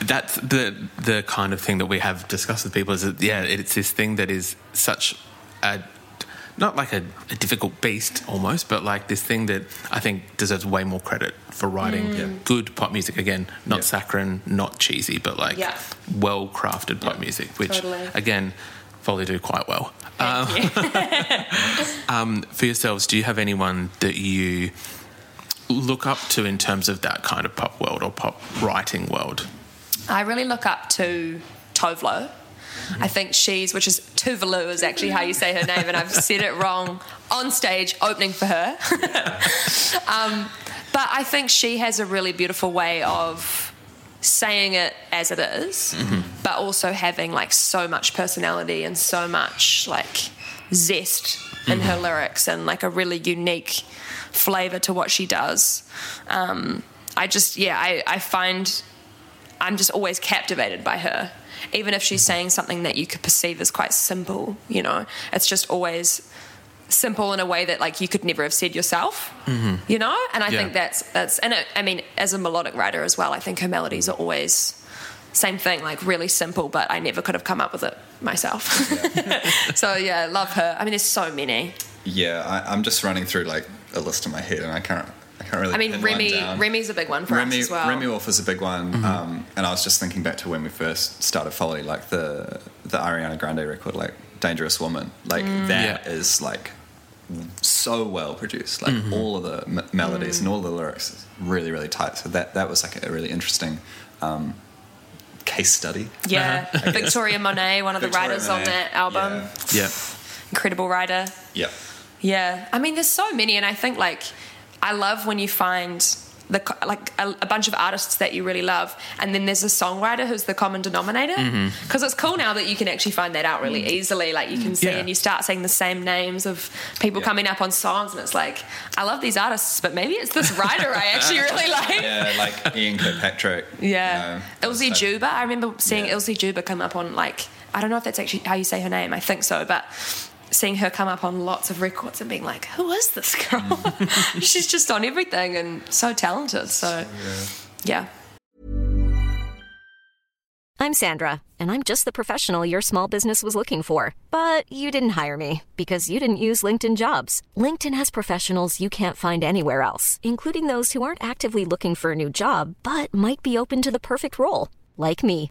That's the the kind of thing that we have discussed with people. Is that yeah, it's this thing that is such a not like a, a difficult beast almost, but like this thing that I think deserves way more credit for writing Yeah. good pop music. Again, not Yeah. saccharine, not cheesy, but like Yeah. well crafted pop music, which Totally. again, Foley do quite well. Thank you. Um, for yourselves, do you have anyone that you look up to in terms of that kind of pop world or pop writing world? I really look up to Tove Lo. Mm-hmm. I think she's, which is Tuvalu is actually how you say her name, and I've said it wrong on stage opening for her. um, But I think she has a really beautiful way of saying it as it is, mm-hmm. but also having like so much personality and so much like zest in mm-hmm. her lyrics and like a really unique flavor to what she does. Um, I just, yeah, I, I find I'm just always captivated by her. Even if she's saying something that you could perceive as quite simple, you know, it's just always simple in a way that like you could never have said yourself, you know. And I Yeah. think that's that's and it, I mean, as a melodic writer as well, I think her melodies are always same thing, like really simple, but I never could have come up with it myself. so yeah, love her. I mean, there's so many. Yeah, I, I'm just running through like a list in my head, and I can't. I can't really. I mean, pin Remy down. Remi's a big one for Remi, us as well. Remi Wolf is a big one, um, and I was just thinking back to when we first started following like the the Ariana Grande record, like "Dangerous Woman." Like Mm. that is like so well produced. Like all of the m- melodies Mm. and all the lyrics, is really really tight. So that that was like a really interesting um, case study. yeah, I guess. Victoria Monet, one of the Victoria writers on that album, Yeah. Yeah. incredible writer. yeah. Yeah, I mean, there's so many, and I think like I love when you find the like a, a bunch of artists that you really love, and then there's a songwriter who's the common denominator. Mm-hmm. Because it's cool now that you can actually find that out really mm. easily. Like you can see, Yeah. and you start seeing the same names of people Yeah. coming up on songs, and it's like I love these artists, but maybe it's this writer I actually really like. Yeah, like Ian Kirkpatrick. Yeah. you know, Ilsey so- Juber. I remember seeing Yeah. Ilsey Juber come up on like I don't know if that's actually how you say her name. I think so, but seeing her come up on lots of records and being like, "Who is this girl? She's just on everything and so talented." So, yeah. I'm Sandra, and I'm just the professional your small business was looking for. But you didn't hire me because you didn't use LinkedIn jobs. LinkedIn has professionals you can't find anywhere else, including those who aren't actively looking for a new job but might be open to the perfect role, like me.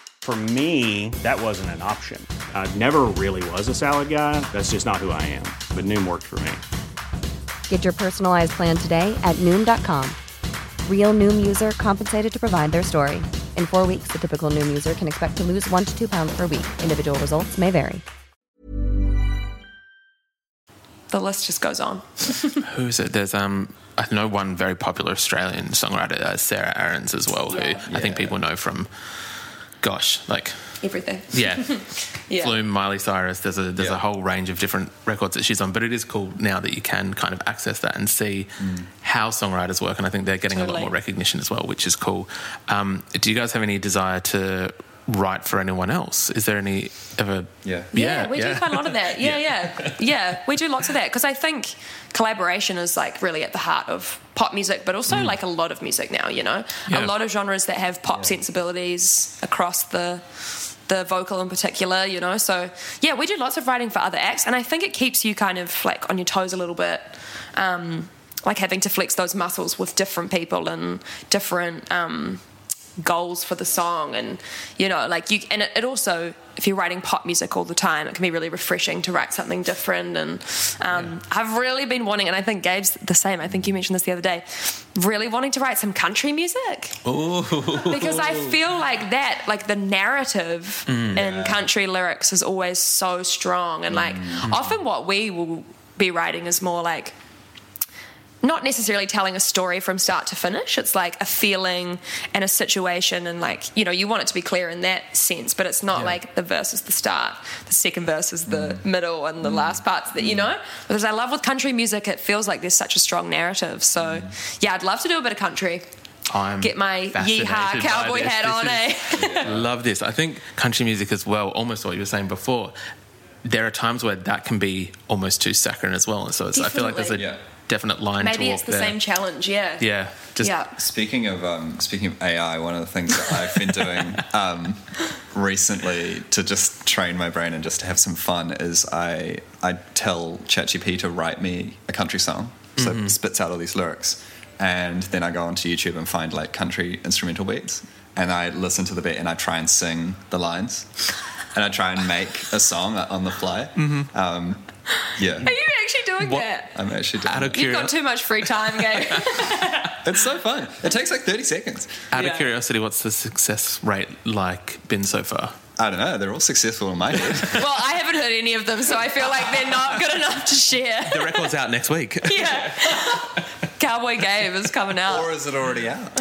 For me, that wasn't an option. I never really was a salad guy. That's just not who I am. But Noom worked for me. Get your personalized plan today at Noom.com. Real Noom user compensated to provide their story. In four weeks, the typical Noom user can expect to lose one to two pounds per week. Individual results may vary. The list just goes on. Who is it? There's um, I know one very popular Australian songwriter, uh, Sarah Aarons, as well, who I think people know from, gosh, like Everything. yeah, Yeah. Flume, Miley Cyrus. There's a there's Yeah. a whole range of different records that she's on, but it is cool now that you can kind of access that and see how songwriters work, and I think they're getting a lot more recognition as well, which is cool. Um, do you guys have any desire to write for anyone else? Is there any ever? Yeah. Yeah, we do quite a lot of that. Yeah, yeah, yeah. we do lots of that because I think collaboration is like really at the heart of pop music, but also like a lot of music now. You know, Yeah. a lot of genres that have pop sensibilities across the the vocal in particular. You know, so yeah, we do lots of writing for other acts, and I think it keeps you kind of like on your toes a little bit. Um, like having to flex those muscles with different people and different um, goals for the song and you know like you and it, it also if you're writing pop music all the time it can be really refreshing to write something different and um, i've really been wanting and i think gabe's the same i think you mentioned this the other day really wanting to write some country music. Because i feel like that like the narrative in country lyrics is always so strong and like often what we will be writing is more like not necessarily telling a story from start to finish. It's like a feeling and a situation, and like you know, you want it to be clear in that sense, but it's not like the verse is the start, the second verse is the mm. middle, and the mm. last part's that you mm. know. Because I love with country music, it feels like there's such a strong narrative. So yeah, I'd love to do a bit of country. I'm Get my yeehaw cowboy hat on, is- eh? Love this. I think country music as well, almost what you were saying before, there are times where that can be almost too saccharine as well. And so it's, I feel like there's a Yeah. Definite line to Maybe walk it's the there. same challenge. Yeah. Yeah. Just yeah. Speaking of um, speaking of AI, one of the things that I've been doing um, recently to just train my brain and just to have some fun is I I tell ChatGPT to write me a country song, so it spits out all these lyrics, and then I go onto YouTube and find like country instrumental beats, and I listen to the beat and I try and sing the lines, and I try and make a song on the fly. Mhm. Um, yeah, Are you actually doing that? I'm actually doing. Out of You've got too much free time, Gabe. It's so fun. It takes like 30 seconds. Out Yeah. of curiosity, what's the success rate like been so far? I don't know. They're all successful in my head. well, I haven't heard any of them, so I feel like they're not good enough to share. The record's out next week. yeah. Cowboy Gabe is coming out. or is it already out?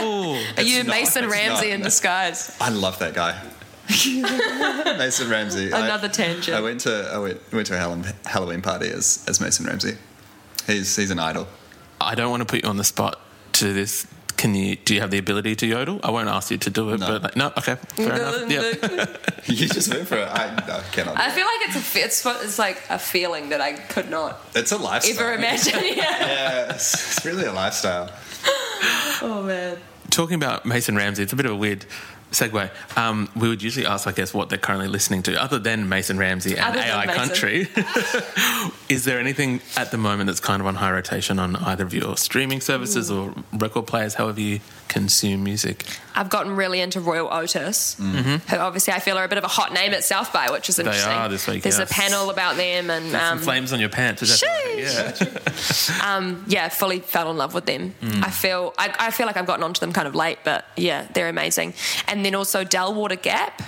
Oh, Are you not, Mason Ramsey not. in disguise? I love that guy. Mason Ramsey. I- Another tangent. I went to I went, went to a Halloween, Halloween party as, as Mason Ramsey. He's he's an idol. I don't want to put you on the spot to this. Can you? Do you have the ability to yodel? I won't ask you to do it, No. but like, no. Okay, fair enough. Yeah. you just went for it. I no, cannot. I feel like it's a it's, it's like a feeling that I could not It's a lifestyle. ever imagine. Yeah. yeah, it's, it's really a lifestyle. Oh man. Talking about Mason Ramsey, it's a bit of a weird segue. Um, we would usually ask, I guess, what they're currently listening to, other than Mason Ramsey and Other AI Mason. Country. Is there anything at the moment that's kind of on high rotation on either of your streaming services or record players, however you consume music? I've gotten really into Royal Otis, Mhm. who obviously I feel are a bit of a hot name at South by, which is interesting. They are this week, There's yes. a panel about them, and Some um, flames on your pants. Is that yeah. um, yeah, fully fell in love with them. Mm. I feel I, I feel like I've gotten onto them kind of late, but yeah, they're amazing. And then also Del Water Gap,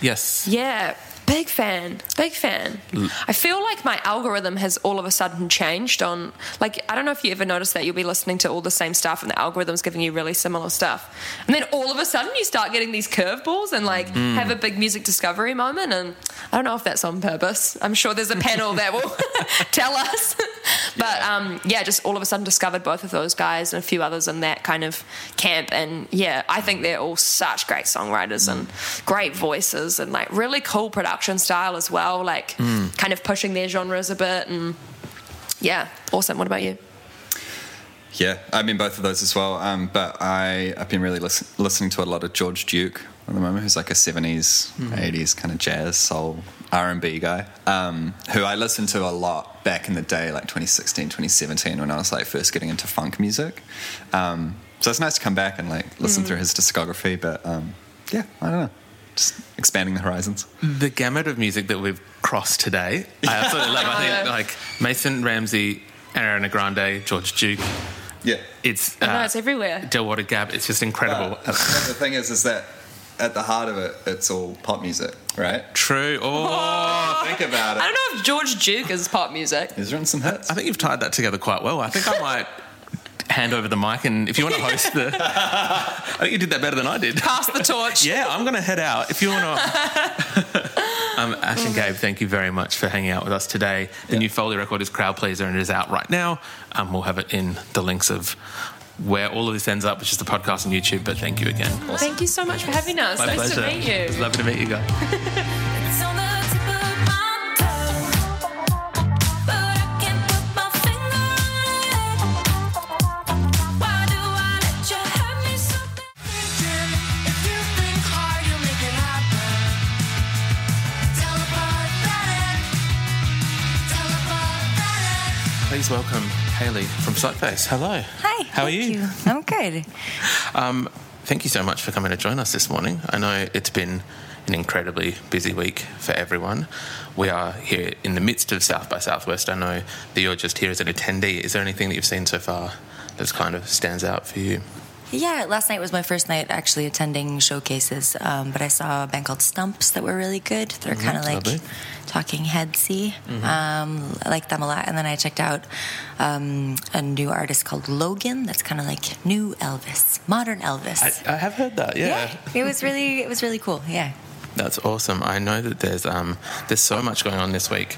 Yes. yeah, big fan, big fan. I feel like my algorithm has all of a sudden changed on like I don't know if you ever noticed that you'll be listening to all the same stuff and the algorithm's giving you really similar stuff. And then all of a sudden you start getting these curveballs and like Mm. have a big music discovery moment and I don't know if that's on purpose. I'm sure there's a panel that will tell us. but um, yeah, just all of a sudden discovered both of those guys and a few others in that kind of camp and yeah, I think they're all such great songwriters and great voices and like really cool production style as well, like Mm. kind of pushing their genres a bit and yeah, awesome. What about you? Yeah, I mean both of those as well. Um, but I I've been really listen, listening to a lot of George Duke at the moment, who's like a '70s, Mhm. '80s kind of jazz, soul, R&B guy, um, who I listened to a lot back in the day, like 2016, 2017, when I was like first getting into funk music. Um, so it's nice to come back and like listen Mm. through his discography. But um, yeah, I don't know, just expanding the horizons. The gamut of music that we've crossed today, I absolutely love. I think like Mason Ramsey, Ariana Grande, George Duke. Yeah, it's I know uh, it's everywhere. Del Water Gap. It's just incredible. But the thing is, is that at the heart of it, it's all pop music, right? True. Oh, think about it. I don't know if George Duke is pop music. He's written some hits. I think you've tied that together quite well. I think I might hand over the mic and if you want to host the, I think you did that better than I did. Pass the torch. Yeah, I'm going to head out. If you want to. Um, Ash and Gabe, thank you very much for hanging out with us today. The new Foley record is Crowd Pleaser and it is out right now. Um, we'll have it in the links of where all of this ends up, which is the podcast on YouTube. But thank you again. Thank you so much for having us. My nice pleasure. to meet you. It's lovely to meet you guys. Please welcome Haley from SLØTFACE. Hello. Hi. How are thank you? I'm good. Um, thank you so much for coming to join us this morning. I know it's been an incredibly busy week for everyone. We are here in the midst of South by Southwest. I know that you're just here as an attendee. Is there anything that you've seen so far that kind of stands out for you? Yeah, last night was my first night actually attending showcases, um, but I saw a band called Stumps that were really good. They're Mhm, kind of like lovely. talking headsy. Mhm. Um, I like them a lot. And then I checked out um, a new artist called Logan. That's kind of like new Elvis, modern Elvis. I, I have heard that, yeah. it was really, it was really cool. Yeah. That's awesome. I know that there's um, there's so much going on this week,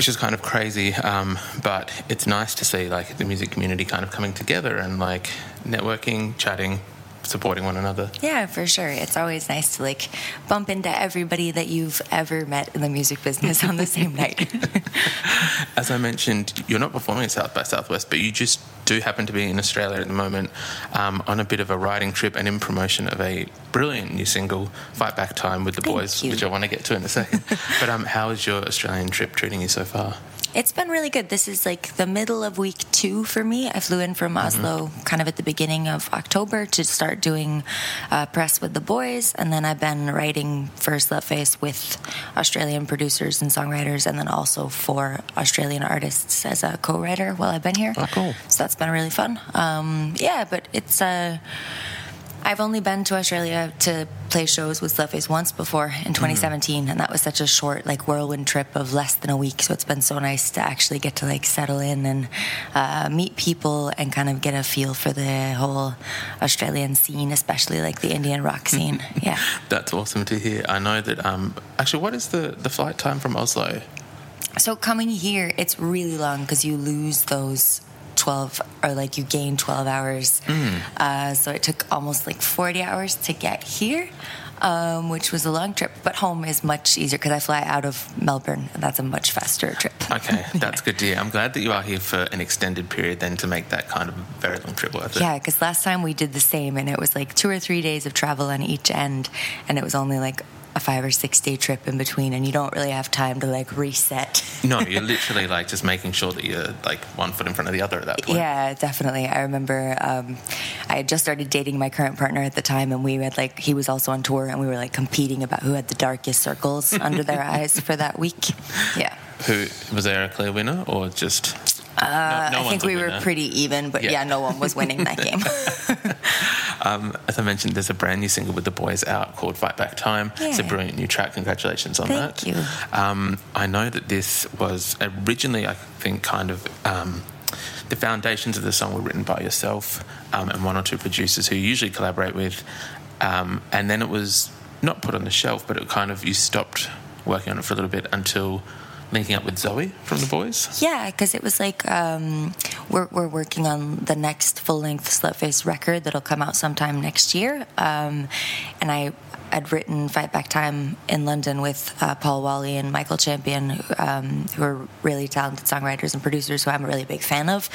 which is kind of crazy. Um, but it's nice to see like the music community kind of coming together and like networking, chatting, supporting one another. Yeah, for sure. It's always nice to like bump into everybody that you've ever met in the music business on the same night. As I mentioned, you're not performing at South by Southwest, but you just do happen to be in Australia at the moment um, on a bit of a writing trip and in promotion of a brilliant new single, Fight Back Time with the Buoys, which I want to get to in a second. but um, how is your Australian trip treating you so far? It's been really good. This is like the middle of week two for me. I flew in from Oslo kind of at the beginning of October to start doing uh, press with the Buoys, and then I've been writing for SLØTFACE with Australian producers and songwriters, and then also for Australian artists as a co-writer while I've been here. Oh, cool. So that's been really fun. Um, yeah, but it's uh, I've only been to Australia to play shows with SLØTFACE once before in 2017, and that was such a short, like whirlwind trip of less than a week. So it's been so nice to actually get to like settle in and uh, meet people and kind of get a feel for the whole Australian scene, especially like the Indian rock scene. yeah. That's awesome to hear. I know that. Um, actually, what is the the flight time from Oslo? So coming here, it's really long because you lose those 12 or like you gain 12 hours. Uh, so it took almost like 40 hours to get here. Um, which was a long trip, but home is much easier because I fly out of Melbourne, and that's a much faster trip. Okay, that's good to hear. I'm glad that you are here for an extended period then to make that kind of very long trip worth it. Yeah, because last time we did the same, and it was like two or three days of travel on each end, and it was only like a five or six day trip in between, and you don't really have time to like reset. No, you're literally like just making sure that you're like one foot in front of the other at that point. Yeah, definitely. I remember um, I had just started dating my current partner at the time, and we had like he was also on tour, and we were like competing about who had the darkest circles under their eyes for that week. Yeah. Who was there a clear winner or just? Uh, no I think we were pretty even, but Yeah. yeah. no one was winning that game. Um, as I mentioned, there's a brand new single with the Buoys out called "Fight Back Time." It's a brilliant new track. Congratulations on Thank that. Thank you. Um, I know that this was originally, I think, kind of um, the foundations of the song were written by yourself um, and one or two producers who you usually collaborate with, um, and then it was not put on the shelf, but it kind of you stopped working on it for a little bit until linking up with Zoe from the Buoys. Yeah, because it was like um, we're we're working on the next full length SLØTFACE record that'll come out sometime next year, um, and I. I'd written Fight Back Time in London with uh, Paul Wally and Michael Champion, um, who are really talented songwriters and producers who I'm a really big fan of.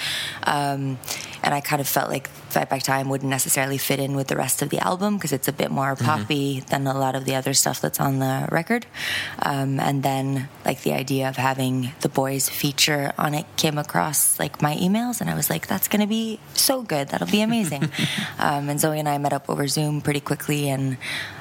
Um, and I kind of felt like Fight Back Time wouldn't necessarily fit in with the rest of the album because it's a bit more poppy than a lot of the other stuff that's on the record. Um, and then, like, the idea of having the Buoys feature on it came across, like, my emails, and I was like, that's going to be so good. That'll be amazing. um, and Zoe and I met up over Zoom pretty quickly, and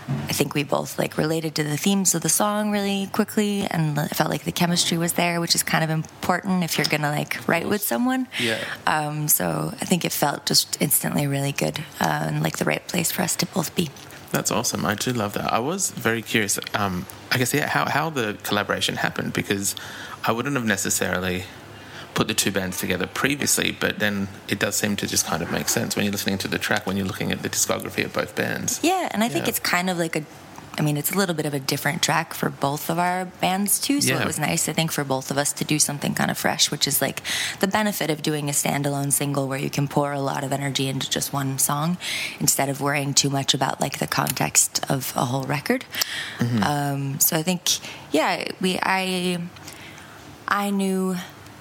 I think we both, like, related to the themes of the song really quickly, and I felt like the chemistry was there, which is kind of important if you're going to, like, write with someone. Yeah. Um, so I think it felt just instantly really good uh, and like the right place for us to both be. That's awesome. I do love that. I was very curious. Um, I guess yeah, how how the collaboration happened because I wouldn't have necessarily put the two bands together previously, but then it does seem to just kind of make sense when you're listening to the track when you're looking at the discography of both bands. Yeah, and I think it's kind of like a. I mean, it's a little bit of a different track for both of our bands too. So Yeah. it was nice, I think, for both of us to do something kind of fresh, which is like the benefit of doing a standalone single where you can pour a lot of energy into just one song instead of worrying too much about like the context of a whole record. Um, so I think, yeah, we I I knew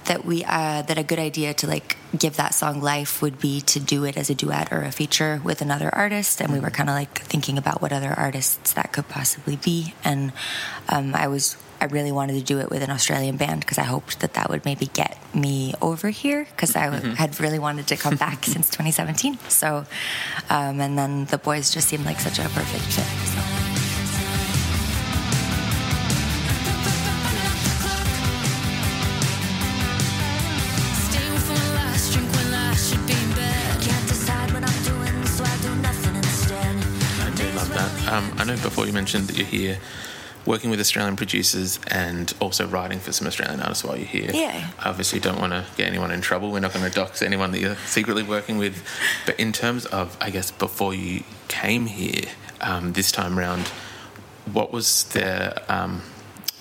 that we uh, that a good idea to like give that song life would be to do it as a duet or a feature with another artist, and we were kind of like thinking about what other artists that could possibly be, and um, I was. I really wanted to do it with an Australian band because I hoped that that would maybe get me over here because I Mhm. had really wanted to come back since 2017. So, um, and then the Buoys just seemed like such a perfect fit. So. Um, I know before you mentioned that you're here working with Australian producers and also writing for some Australian artists while you're here. Yeah. I obviously don't want to get anyone in trouble. We're not going to dox anyone that you're secretly working with. But in terms of, I guess, before you came here um, this time round, what was the, um,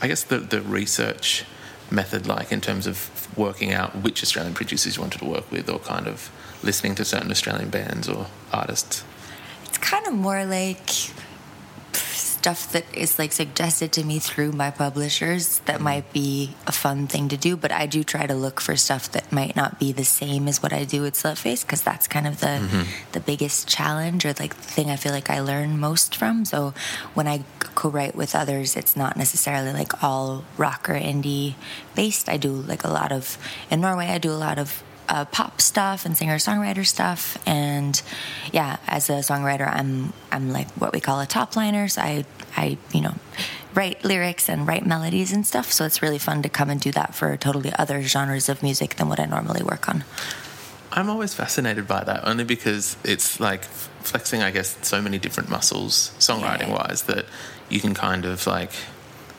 I guess, the, the research method like in terms of working out which Australian producers you wanted to work with or kind of listening to certain Australian bands or artists? it's kind of more like stuff that is like suggested to me through my publishers that might be a fun thing to do, but I do try to look for stuff that might not be the same as what I do at SLØTFACE because that's kind of the Mhm. the biggest challenge or like the thing I feel like I learn most from. So when I co-write with others, it's not necessarily like all rock or indie based. I do like a lot of in Norway. I do a lot of uh, pop stuff and singer songwriter stuff. And yeah, as a songwriter, I'm I'm like what we call a top liner. So I I you know write lyrics and write melodies and stuff. So it's really fun to come and do that for totally other genres of music than what I normally work on. I'm always fascinated by that, only because it's like flexing, I guess, so many different muscles, songwriting wise, that you can kind of like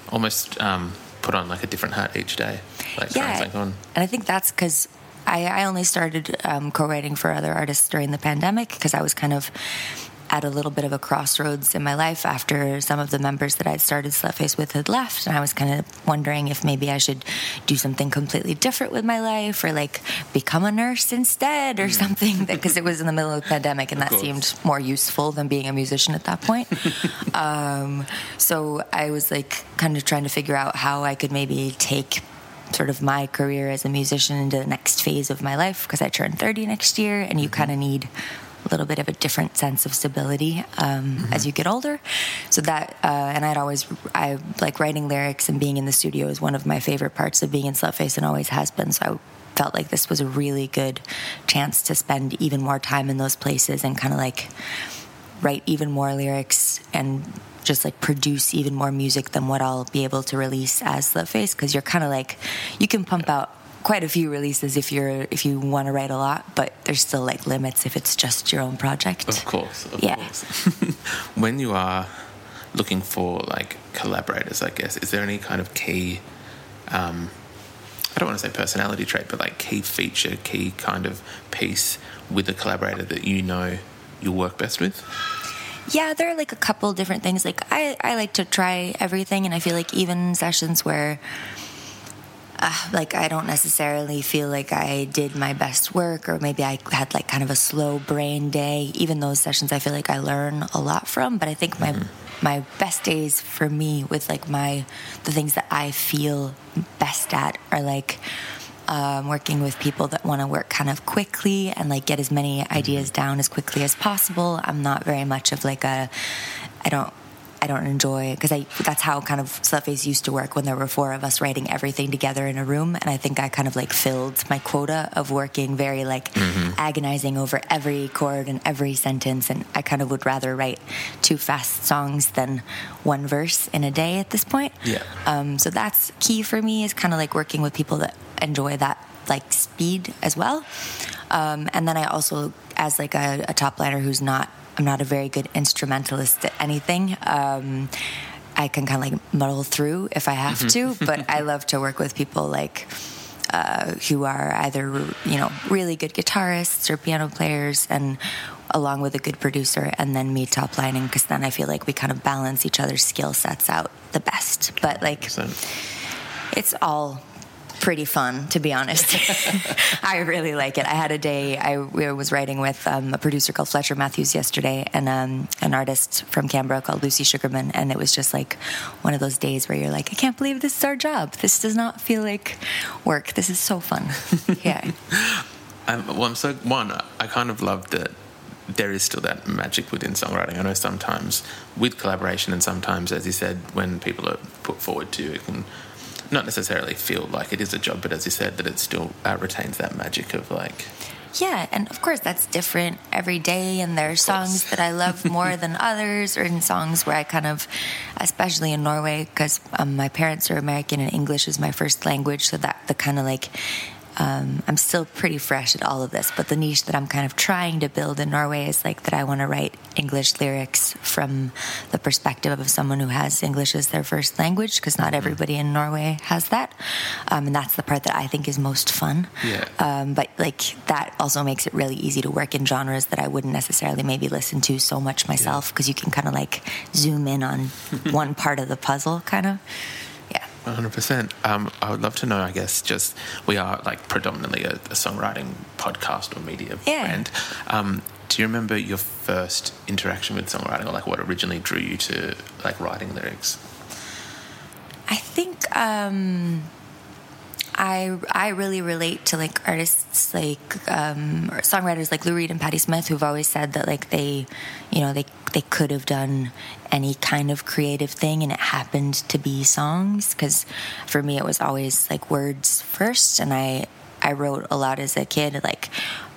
almost um, put on like a different hat each day. Like Yeah. on. And I think that's because I, I only started um, co-writing for other artists during the pandemic because I was kind of at a little bit of a crossroads in my life after some of the members that I'd started SLØTFACE with had left, and I was kind of wondering if maybe I should do something completely different with my life, or like become a nurse instead, or something. Because it was in the middle of the pandemic, and Of that course. seemed more useful than being a musician at that point. um, so I was like kind of trying to figure out how I could maybe take sort of my career as a musician into the next phase of my life because I turn 30 next year and you kind of need a little bit of a different sense of stability um, as you get older. So that, uh, and I'd always, I like writing lyrics and being in the studio is one of my favorite parts of being in SLØTFACE and always has been. So I felt like this was a really good chance to spend even more time in those places and kind of like write even more lyrics and just like produce even more music than what I'll be able to release as SLØTFACE because you're kind of like you can pump out quite a few releases if you're if you want to write a lot but there's still like limits if it's just your own project Of course, of Yeah. course. when you are looking for like collaborators, I guess, is there any kind of key, um, I don't want to say personality trait, but like key feature, key kind of piece with a collaborator that you know you'll work best with? Yeah, there are like a couple different things. Like I, I like to try everything, and I feel like even sessions where, uh, like I don't necessarily feel like I did my best work, or maybe I had like kind of a slow brain day. Even those sessions, I feel like I learn a lot from. But I think my my best days for me with like my the things that I feel best at are like um, working with people that want to work kind of quickly and like get as many ideas down as quickly as possible. I'm not very much of like a, I don't, I don't enjoy because I that's how kind of SLØTFACE used to work when there were four of us writing everything together in a room, and I think I kind of like filled my quota of working very like agonizing over every chord and every sentence, and I kind of would rather write two fast songs than one verse in a day at this point. Yeah. Um, so that's key for me is kind of like working with people that enjoy that like speed as well. Um, and then I also, as like a, a top liner who's not, I'm not a very good instrumentalist at anything. Um, I can kind of like muddle through if I have Mhm. to, but I love to work with people like uh, who are either you know really good guitarists or piano players, and along with a good producer, and then me top lining because then I feel like we kind of balance each other's skill sets out the best. But like, it's all pretty fun to be honest. I really like it. I had a day I was writing with um, a producer called Fletcher Matthews yesterday, and um, an artist from Canberra called Lucy Sugarman, and it was just like one of those days where you're like, I can't believe this is our job. This does not feel like work. This is so fun. yeah. Um, well, I'm so one. I kind of love that there is still that magic within songwriting. I know sometimes with collaboration, and sometimes, as you said, when people are put forward to, you, it can not necessarily feel like it is a job, but as you said, that it still uh, retains that magic of like. Yeah, and of course that's different every day. And there are songs that I love more than others, or in songs where I kind of, especially in Norway, because um, my parents are American and English is my first language, so that the kind of like. Um, I'm still pretty fresh at all of this, but the niche that I'm kind of trying to build in Norway is like that I want to write English lyrics from the perspective of someone who has English as their first language, because not everybody in Norway has that. Um, and that's the part that I think is most fun. Yeah. Um, but like that also makes it really easy to work in genres that I wouldn't necessarily maybe listen to so much myself because you can kind of like zoom in on one part of the puzzle, kind of. 100%. Um, I would love to know, I guess, just we are like predominantly a, a songwriting podcast or media Yeah. brand. Um, do you remember your first interaction with songwriting, or like what originally drew you to like writing lyrics? I think um, I I really relate to like artists like um, or songwriters like Lou Reed and Patti Smith who've always said that like they, you know, they they could have done any kind of creative thing and it happened to be songs. Because for me it was always like words first and I I wrote a lot as a kid like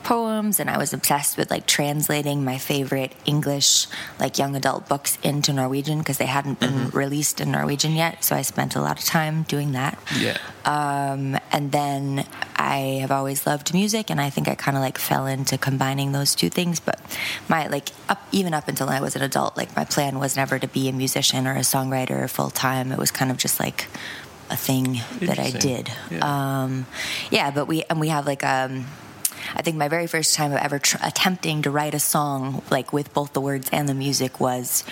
poems and I was obsessed with like translating my favorite English like young adult books into Norwegian because they hadn't been released in Norwegian yet so I spent a lot of time doing that Yeah. um, and then I have always loved music, and I think I kind of like fell into combining those two things. But my like up even up until I was an adult, like my plan was never to be a musician or a songwriter full time. It was kind of just like a thing that I did. Yeah. Um, yeah, but we and we have like um. I think my very first time of ever tr- attempting to write a song like with both the words and the music was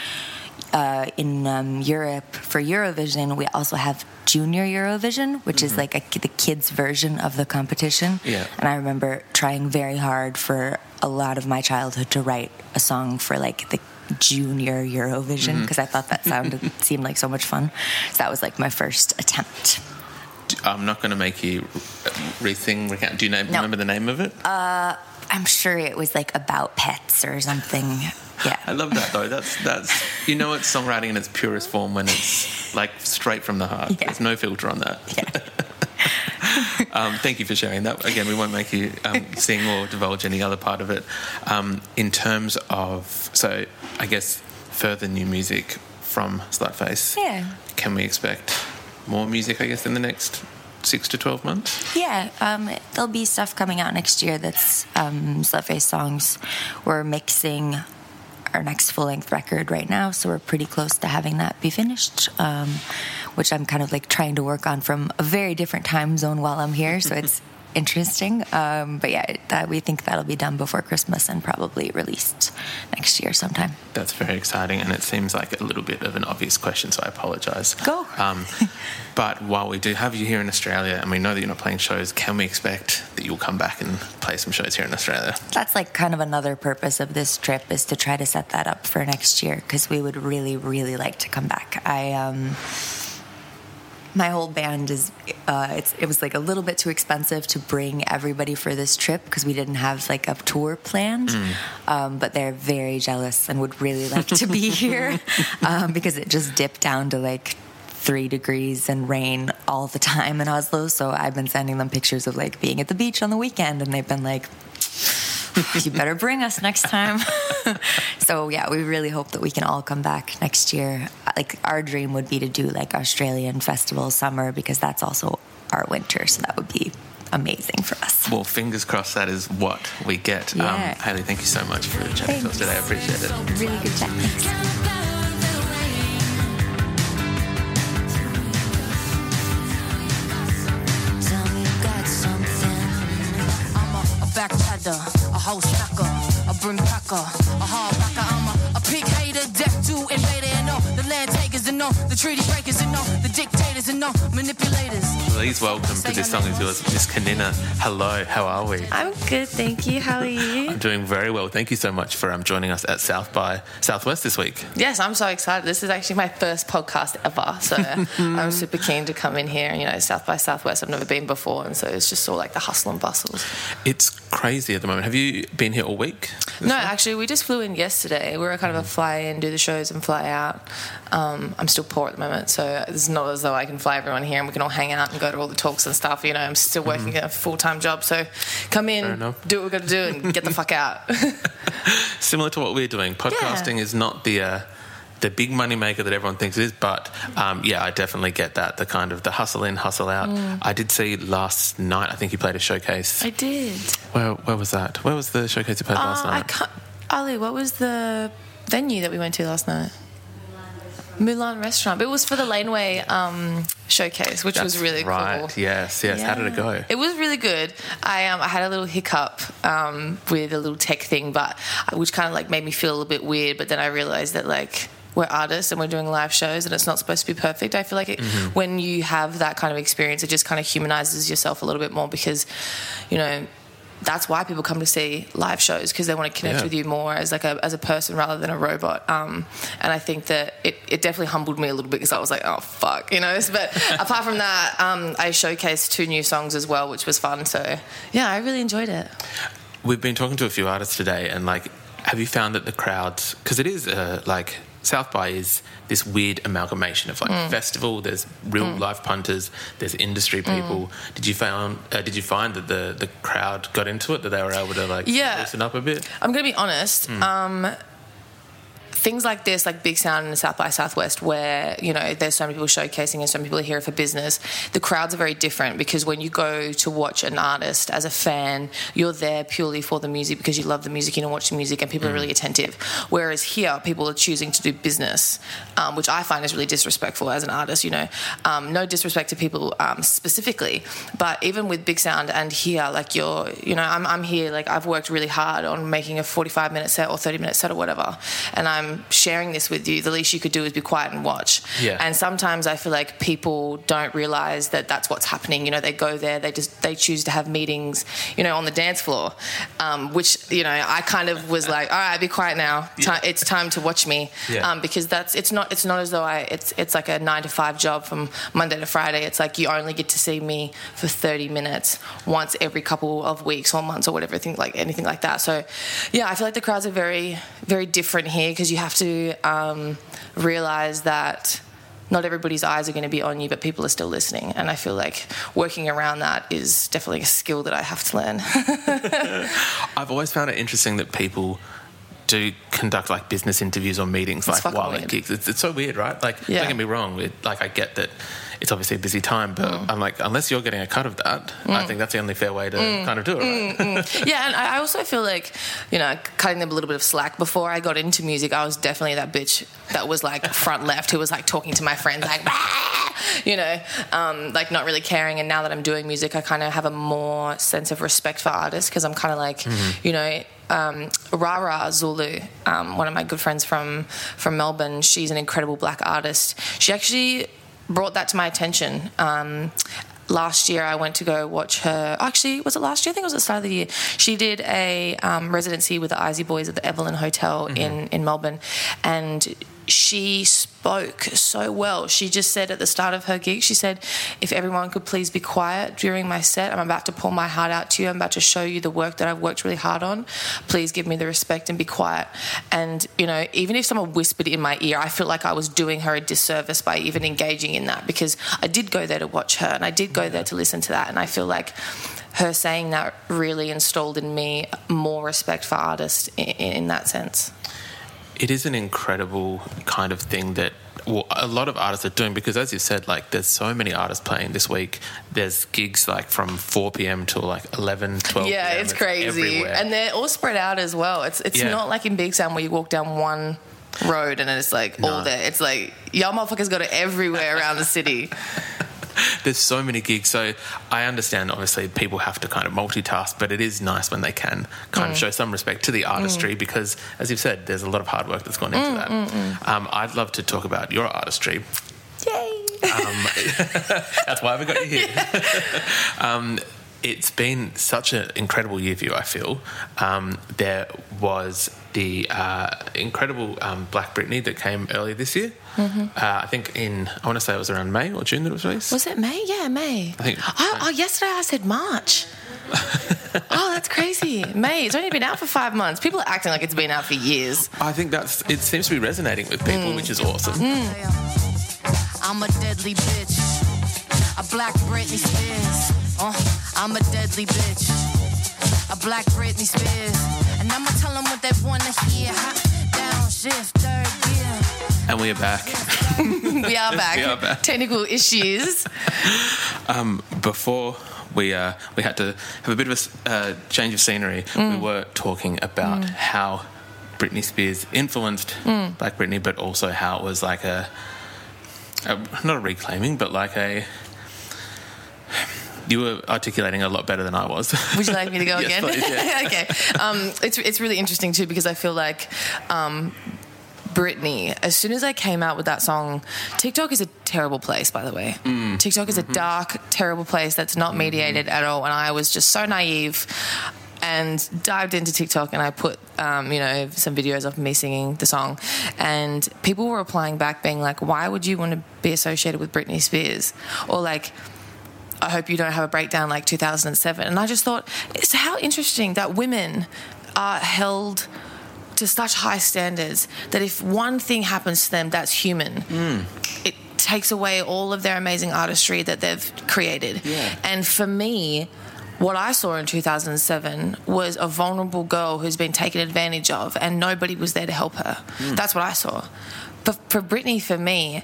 uh, in um, Europe for Eurovision. We also have Junior Eurovision, which is Mhm. like a, the kids' version of the competition. Yeah. And I remember trying very hard for a lot of my childhood to write a song for like the Junior Eurovision because I thought that sounded seemed like so much fun. So that was like my first attempt. I'm not going to make you re-sing. Recount. Do you name, No. remember the name of it? Uh, I'm sure it was like about pets or something. Yeah. I love that though. That's that's you know it's songwriting in its purest form when it's like straight from the heart. There's no filter on that. um, thank you for sharing that. Again, we won't make you um, sing or divulge any other part of it. Um, in terms of so, I guess further new music from SLØTFACE. Yeah. Can we expect more music? I guess in the next six to twelve months. Yeah, um, there'll be stuff coming out next year that's um, songs. We're mixing our next full length record right now, so we're pretty close to having that be finished, um, which I'm kind of like trying to work on from a very different time zone while I'm here, so it's interesting. Um, but yeah, that, we think that'll be done before Christmas and probably released next year sometime. That's very exciting, and it seems like a little bit of an obvious question, so I apologise. Go. Um, but while we do have you here in Australia, and we know that you're not playing shows, can we expect that you'll come back and play some shows here in Australia? That's like kind of another purpose of this trip is to try to set that up for next year because we would really, really like to come back. I um, my whole band is uh, it's, it was like a little bit too expensive to bring everybody for this trip because we didn't have like a tour planned. Um, but they're very jealous and would really like to be here um, because it just dipped down to like three degrees and rain all the time in Oslo. So I've been sending them pictures of like being at the beach on the weekend, and they've been like, "You better bring us next time." so yeah, we really hope that we can all come back next year. Like our dream would be to do like Australian festival summer because that's also our winter. So that would be amazing for us. Well, fingers crossed that is what we get. Yeah. Um, Haley, thank you so much for chatting to us today. I appreciate it. Really good chat. Thanks. Tell you. I'm a, brim packer, a hard rocker. I'm a, a pig hater, death to invader, and no, the land takers, and no, the treaty breakers, and no, the dictators, and no, manipulators. Please welcome to this song is yours, Miss Kaninna. Hello, how are we? I'm good, thank you. How are you? I'm doing very well. Thank you so much for um, joining us at South by Southwest this week. Yes, I'm so excited. This is actually my first podcast ever, so I'm super keen to come in here. You know, South by Southwest. I've never been before, and so it's just all like the hustle and bustle. It's crazy at the moment. Have you been here all week? No, actually, we just flew in yesterday. We were kind of a fly in, do the shows, and fly out. Um, I'm still poor at the moment, so it's not as though I can fly everyone here and we can hang out and go to all the talks and stuff. You know, I'm still working a full time job, so come in, do what we're gonna do, and get the fuck out. Similar to what we're doing. Podcasting is not the uh, the big money maker that everyone thinks it is, but um, yeah, I definitely get that. The kind of the hustle in, hustle out. Mm. I did see last night. I think you played a showcase. I did. Where where was that? Where was the showcase you played last Uh, I night? can't. Ali, what was the venue that we went to last night? Mulan Restaurant. But it was for the Laneway um, showcase, which was That's really right. cool. Yes, yes. How did it go? It was really good. I um, I had a little hiccup um, with a little tech thing, but which kind of like made me feel a little bit weird. But then I realized that like we're artists and we're doing live shows and it's not supposed to be perfect. I feel like it, Mm-hmm. Mhm. when you have that kind of experience, it just kind of humanizes yourself a little bit more because, you know. That's why people come to see live shows because they want to connect Yeah. with you more as like a as a person rather than a robot. Um, and I think that it, it definitely humbled me a little bit because I was like, oh fuck, you know. But apart from that, um, I showcased two new songs as well, which was fun. So yeah, I really enjoyed it. We've been talking to a few artists today, and like, have you found that the crowds, because it is uh, like South by is this weird amalgamation of like Mm. festival. There's real Mm. life punters. There's industry Mm. people. Did you found? Uh, did you find that the the crowd got into it? That they were able to like Yeah. loosen up a bit? I'm going to be honest. Mm. Um, things like this, like Big Sound and the South by Southwest, where you know there's so many people showcasing and so many people are here for business. The crowds are very different because when you go to watch an artist as a fan, you're there purely for the music because you love the music, you know, watch the music, and people are really attentive. Whereas here, people are choosing to do business, um, which I find is really disrespectful as an artist. You know, um, no disrespect to people um, specifically, but even with Big Sound and here, like you're, you know, I'm, I'm here, like I've worked really hard on making a 45 minute set or 30 minute set or whatever, and I'm sharing this with you. The least you could do is be quiet and watch. Yeah. And sometimes I feel like people don't realize that that's what's happening. You know, they go there, they just they choose to have meetings, you know, on the dance floor, um, which you know I kind of was like, all right, be quiet now. Ti- It's time to watch me, Yeah. um, because that's it's not it's not as though I it's it's like a nine to five job from Monday to Friday. It's like you only get to see me for thirty minutes once every couple of weeks or months or whatever, thing like anything like that. So, yeah, I feel like the crowds are very very different here because you have to um, realize that not everybody's eyes are going to be on you, but people are still listening. And I feel like working around that is definitely a skill that I have to learn. I've always found it interesting that people do conduct like business interviews or meetings It's like while at gigs. It's, it's so weird, right? Like, Yeah. don't get me wrong. It, like, I get that it's obviously a busy time, but I'm like, unless you're getting a cut of that, I Mm. think that's the only fair way to Mm, kind of do it. Right? mm, mm. yeah, and I I also feel like, you know, cutting them a little bit of slack. Before I got into music, I was definitely that bitch that was like front left who was like talking to my friends, like, you know, um, like not really caring. And now that I'm doing music, I kind of have a more sense of respect for artists because I'm kind of like, you know, um, Rara Zulu, um, one of my good friends from from Melbourne. She's an incredible black artist. She actually brought that to my attention. Um, last year, I went to go watch her. Actually, was it last year? I think it was the start of the year. She did a um, residency with the Izzy Boys at the Evelyn Hotel in in Melbourne, and she spoke so well. She just said at the start of her gig, she said, If everyone could please be quiet during my set, I'm about to pour my heart out to you. I'm about to show you the work that I've worked really hard on. Please give me the respect and be quiet. And, you know, even if someone whispered in my ear, I feel like I was doing her a disservice by even engaging in that because I did go there to watch her and I did go there to listen to that. And I feel like her saying that really installed in me more respect for artists in, in that sense. It is an incredible kind of thing that well, a lot of artists are doing because as you said like there's so many artists playing this week there's gigs like from 4 p.m. till like 11 12 yeah, p.m. it's crazy, everywhere. and they're all spread out as well. It's it's Yeah. not like in Big Sound where you walk down one road and then it's like all there. It's like y'all motherfuckers go to everywhere around the city. there's so many gigs so i understand obviously people have to kind of multitask but it is nice when they can kind of Mm. show some respect to the artistry Mm. because as you've said there's a lot of hard work that's gone into Mm, that mm, mm. Um, i'd love to talk about your artistry Yay! Um, that's why we got you here. um, it's been such an incredible year for you, I feel. Um, there was the uh, incredible um, Black Britney that came earlier this year. Mhm. Uh, I think in, I want to say it was around May or June that it was released. Was it May? Yeah, May. I think. Oh, oh yesterday I said March. oh, that's crazy. May. It's only been out for five months. People are acting like it's been out for years. I think that's, it seems to be resonating with people, Mm. which is awesome. I'm a deadly bitch. A black Britney Spears. Uh, I'm a deadly bitch. A black Britney Spears. And I'ma tell them what they wanna hear. Hot down, shift, third gear. And we are back. we are back. We are back. Technical issues. Um, before we uh, we had to have a bit of a uh, change of scenery, we Mm. were talking about Mm. how Britney Spears influenced Mm. Black Britney, but also how it was like a, a not a reclaiming, but like a. You were articulating a lot better than I was. Would you like me to go Yes, again? please, yeah. okay. Um, it's it's really interesting too because I feel like um, Britney. As soon as I came out with that song, TikTok is a terrible place, by the way. Mm. TikTok is a dark, terrible place that's not mediated at all. And I was just so naive. and dived into TikTok and I put, um, you know, some videos of me singing the song. And people were replying back being like, why would you want to be associated with Britney Spears? Or like, I hope you don't have a breakdown like 2007. And I just thought, it's how interesting that women are held to such high standards that if one thing happens to them that's human, it takes away all of their amazing artistry that they've created. Yeah. And for me, what I saw in 2007 was a vulnerable girl who's been taken advantage of and nobody was there to help her. Mm. That's what I saw. But for Britney, for me,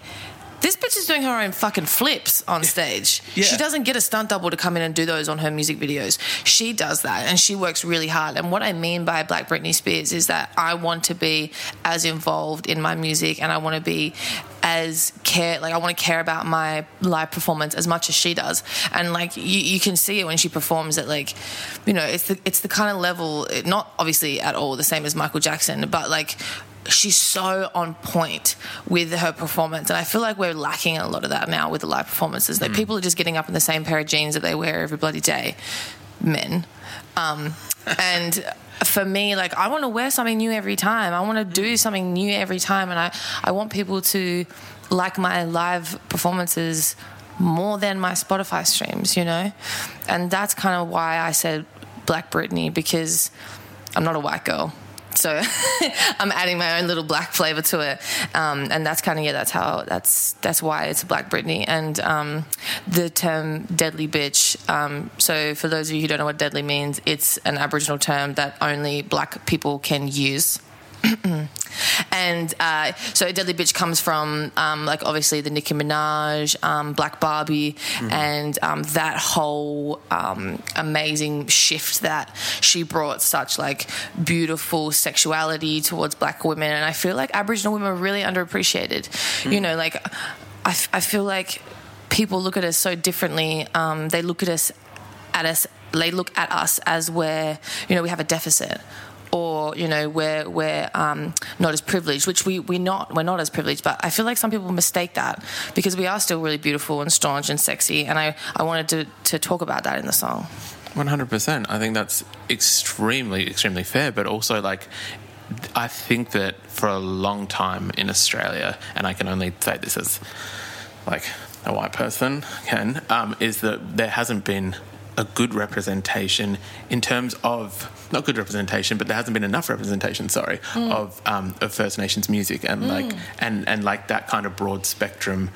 this bitch is doing her own fucking flips on stage. Yeah. She doesn't get a stunt double to come in and do those on her music videos. She does that and she works really hard. And what I mean by Black Britney Spears is that I want to be as involved in my music and I want to be as care like I want to care about my live performance as much as she does. And like you, you can see it when she performs that like you know it's the it's the kind of level not obviously at all the same as Michael Jackson, but like she's so on point with her performance. And i feel like we're lacking a lot of that now with the live performances. That people are just getting up in the same pair of jeans that they wear every bloody day. Men. Um, and for me like i want to wear something new every time. I want to do something new every time. And i i want people to like my live performances more than my spotify streams you know? And that's kind of why i said black britney because i'm not a white girl so I'm adding my own little black flavor to it, um, and that's kind of yeah, that's how that's that's why it's Black Britney and um, the term deadly bitch. Um, so for those of you who don't know what deadly means, it's an Aboriginal term that only black people can use. And uh, so deadly bitch comes from um, like obviously the Nicki Minaj, um, Black Barbie, and um, that whole um, amazing shift that she brought such like beautiful sexuality towards black women, and I feel like Aboriginal women are really underappreciated. You know, like I, f- I feel like people look at us so differently. Um, they look at us at us. They look at us as where you know we have a deficit or you know we're we're um, not as privileged, which we we're not we're not as privileged. But I feel like some people mistake that because we are still really beautiful and staunch and sexy, and I I wanted to to talk about that in the song. One hundred percent. I think that's extremely, extremely fair. But also, like, I think that for a long time in Australia, and I can only say this as like a white person can, um, is that there hasn't been a good representation in terms of not good representation, but there hasn't been enough representation. Sorry, Mm. of um, of First Nations music and like Mm. and and like that kind of broad spectrum.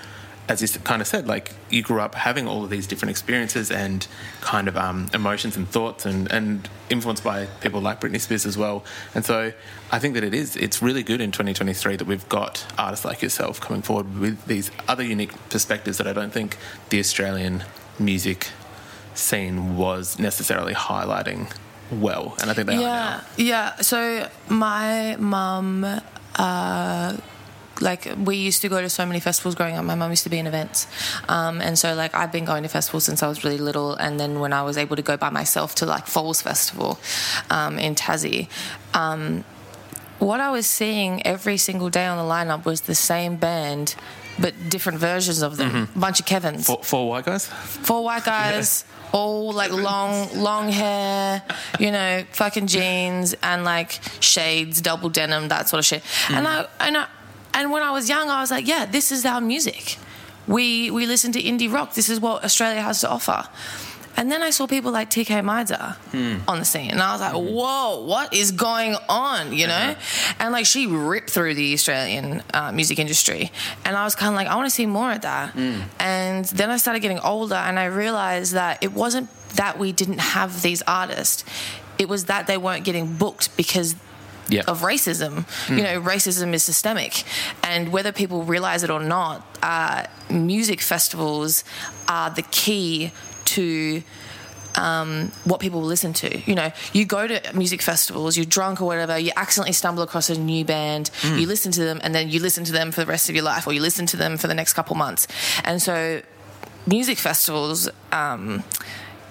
As you kind of said, like you grew up having all of these different experiences and kind of um, emotions and thoughts, and, and influenced by people like Britney Spears as well. And so I think that it is, it's really good in 2023 that we've got artists like yourself coming forward with these other unique perspectives that I don't think the Australian music scene was necessarily highlighting well. And I think they are now. yeah, yeah. So my mum, uh, like we used to go to so many festivals growing up. My mum used to be in events, um, and so like I've been going to festivals since I was really little. And then when I was able to go by myself to like Falls Festival um, in Tassie. Um, what I was seeing every single day on the lineup was the same band, but different versions of them. A bunch of Kevins. Four, four white guys? Four white guys, all like long, long hair, you know, fucking jeans and like shades, double denim, that sort of shit. And mm. I, and I, and when I was young, I was like, yeah, this is our music. We we listen to indie rock. This is what Australia has to offer. And then I saw people like Tkay Maidza on the scene, and I was like, "Whoa, what is going on?" You know, and like she ripped through the Australian uh, music industry, and I was kind of like, "I want to see more of that." And then I started getting older, and I realized that it wasn't that we didn't have these artists; it was that they weren't getting booked because Yeah. of racism. Mm. You know, racism is systemic, and whether people realize it or not, uh, music festivals are the key to um, what people will listen to. You know, you go to music festivals, you're drunk or whatever, you accidentally stumble across a new band, Mm. you listen to them, and then you listen to them for the rest of your life, or you listen to them for the next couple months. And so, music festivals. Um,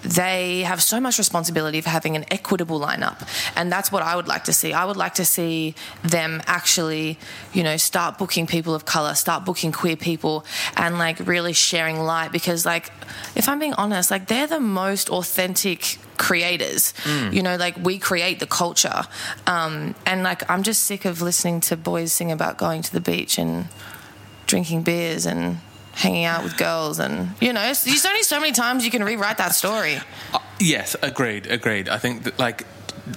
they have so much responsibility for having an equitable lineup, and that's what I would like to see. I would like to see them actually, you know, start booking people of color, start booking queer people, and like really sharing light because, like, if I'm being honest, like they're the most authentic creators. Mm. You know, like we create the culture, um, and like I'm just sick of listening to boys sing about going to the beach and drinking beers and hanging out with girls and you know there's only so many times you can rewrite that story Yes, agreed, agreed. I think that, like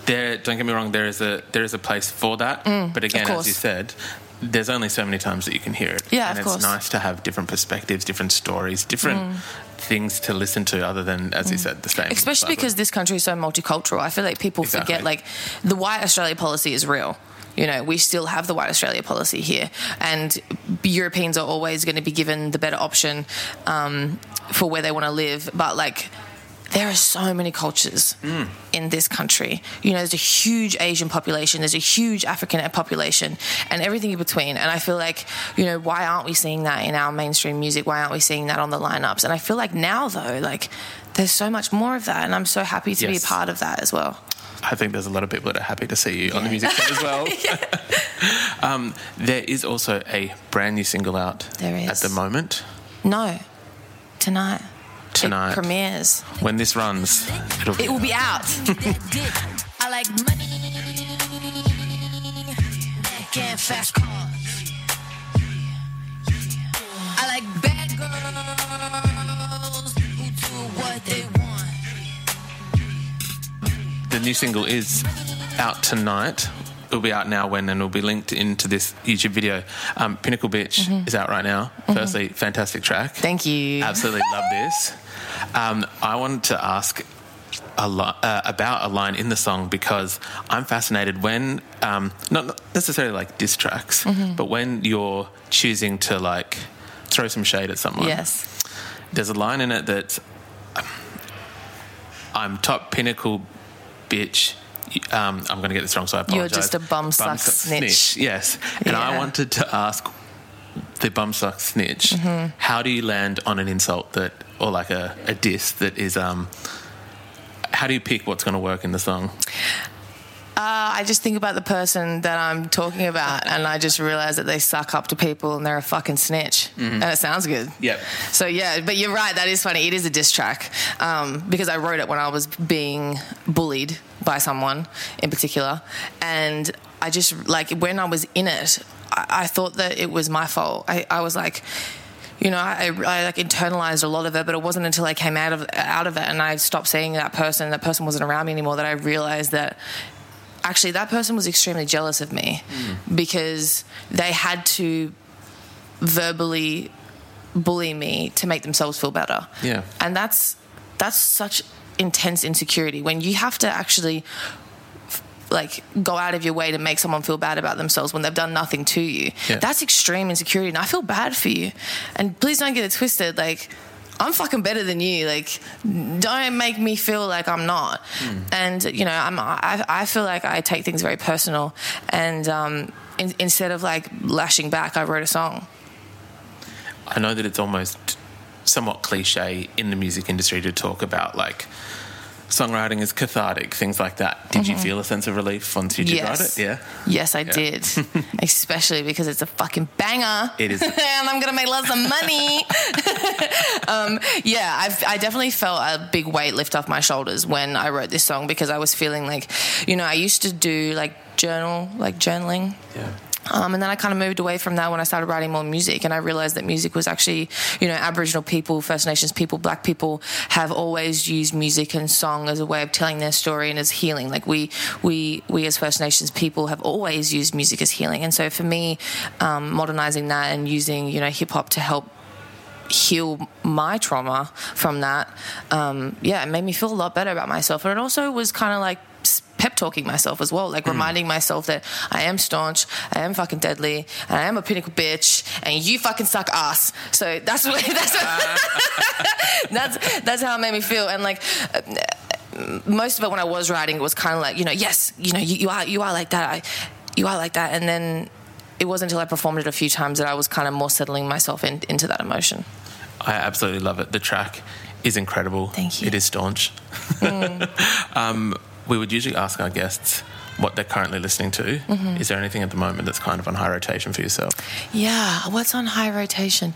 there. Don't get me wrong. There is a there is a place for that. Mm, but again, as you said, there's only so many times that you can hear it. Yeah, and it's course. nice to have different perspectives, different stories, different Mm. things to listen to, other than as you said, the same. especially because this country is so multicultural i feel like people Exactly. forget like the white australia policy is real you know we still have the white australia policy here and europeans are always going to be given the better option um, for where they want to live but like there are so many cultures in this country. You know, there's a huge Asian population, there's a huge African population, and everything in between. And I feel like, you know, why aren't we seeing that in our mainstream music? Why aren't we seeing that on the lineups? And I feel like now, though, like there's so much more of that, and I'm so happy to be a part of that as well. I think there's a lot of people that are happy to see you on the music set as well. um, there is also a brand new single out There is. at the moment. No, tonight. Tonight. It premieres. When this runs, it'll be It will be out. I like money. Fast cars. I like new single is out tonight. It'll be out now when and it'll be linked into this YouTube video. Um, Pinnacle Bitch Mhm. is out right now. Mhm. Firstly, fantastic track. Thank you. Absolutely love this. Um, I wanted to ask a uh, about a line in the song because I'm fascinated when, um, not necessarily like diss tracks, Mhm. but when you're choosing to like throw some shade at someone. Yes. There's a line in it that I'm top pinnacle bitch. Um, I'm going to get this wrong, so I apologize. You're just a bum suck snitch. Yes. And I wanted to ask the bum suck snitch, Mhm. how do you land on an insult that, or like a, a diss that is, um, how do you pick what's going to work in the song? Uh, I just think about the person that I'm talking about, and I just realize that they suck up to people and they're a fucking snitch, Mhm. and it sounds good. Yep. So yeah, but you're right. That is funny. It is a diss track um, because I wrote it when I was being bullied by someone in particular, and I just like when I was in it, I, I thought that it was my fault. I, I was like. You know, I, I like internalized a lot of it, but it wasn't until I came out of out of it and I stopped seeing that person, that person wasn't around me anymore, that I realized that actually that person was extremely jealous of me because they had to verbally bully me to make themselves feel better Yeah. and that's that's such intense insecurity when you have to actually like go out of your way to make someone feel bad about themselves when they've done nothing to you Yeah. that's extreme insecurity and i feel bad for you and please don't get it twisted like i'm fucking better than you like don't make me feel like i'm not. And you know i'm i, I feel like i take things very personal. And um in, instead of like lashing back i wrote a song. I know that it's almost somewhat cliche in the music industry to talk about like songwriting is cathartic, things like that. Did you Mhm. feel a sense of relief once you did Yes. write it? Yeah. yes i Yeah. did especially because it's a fucking banger It is. and I'm gonna make lots of money. um, yeah, I've, I definitely felt a big weight lift off my shoulders when I wrote this song because I was feeling like, you know, I used to do like journal, like journaling. Yeah. Um, and then I kind of moved away from that when I started writing more music, and I realized that music was actually, you know, Aboriginal people, First Nations people, Black people have always used music and song as a way of telling their story and as healing. Like we, we, we as First Nations people have always used music as healing, and so for me, um, modernizing that and using, you know, hip hop to help heal my trauma from that, um, yeah, it made me feel a lot better about myself, and it also was kind of like pep talking myself as well, like reminding myself that I am staunch, I am fucking deadly, and I am a pinnacle bitch, and you fucking suck ass. So that's what that's what, that's that's how it made me feel, and like. uh, Most of it when I was writing it was kind of like you know yes you know you, you are you are like that I, you are like that and then it wasn't until I performed it a few times that I was kind of more settling myself in, into that emotion. I absolutely love it. The track is incredible. Thank you. It is staunch. um, we would usually ask our guests what they're currently listening to. Mhm. Is there anything at the moment that's kind of on high rotation for yourself? Yeah, what's on high rotation?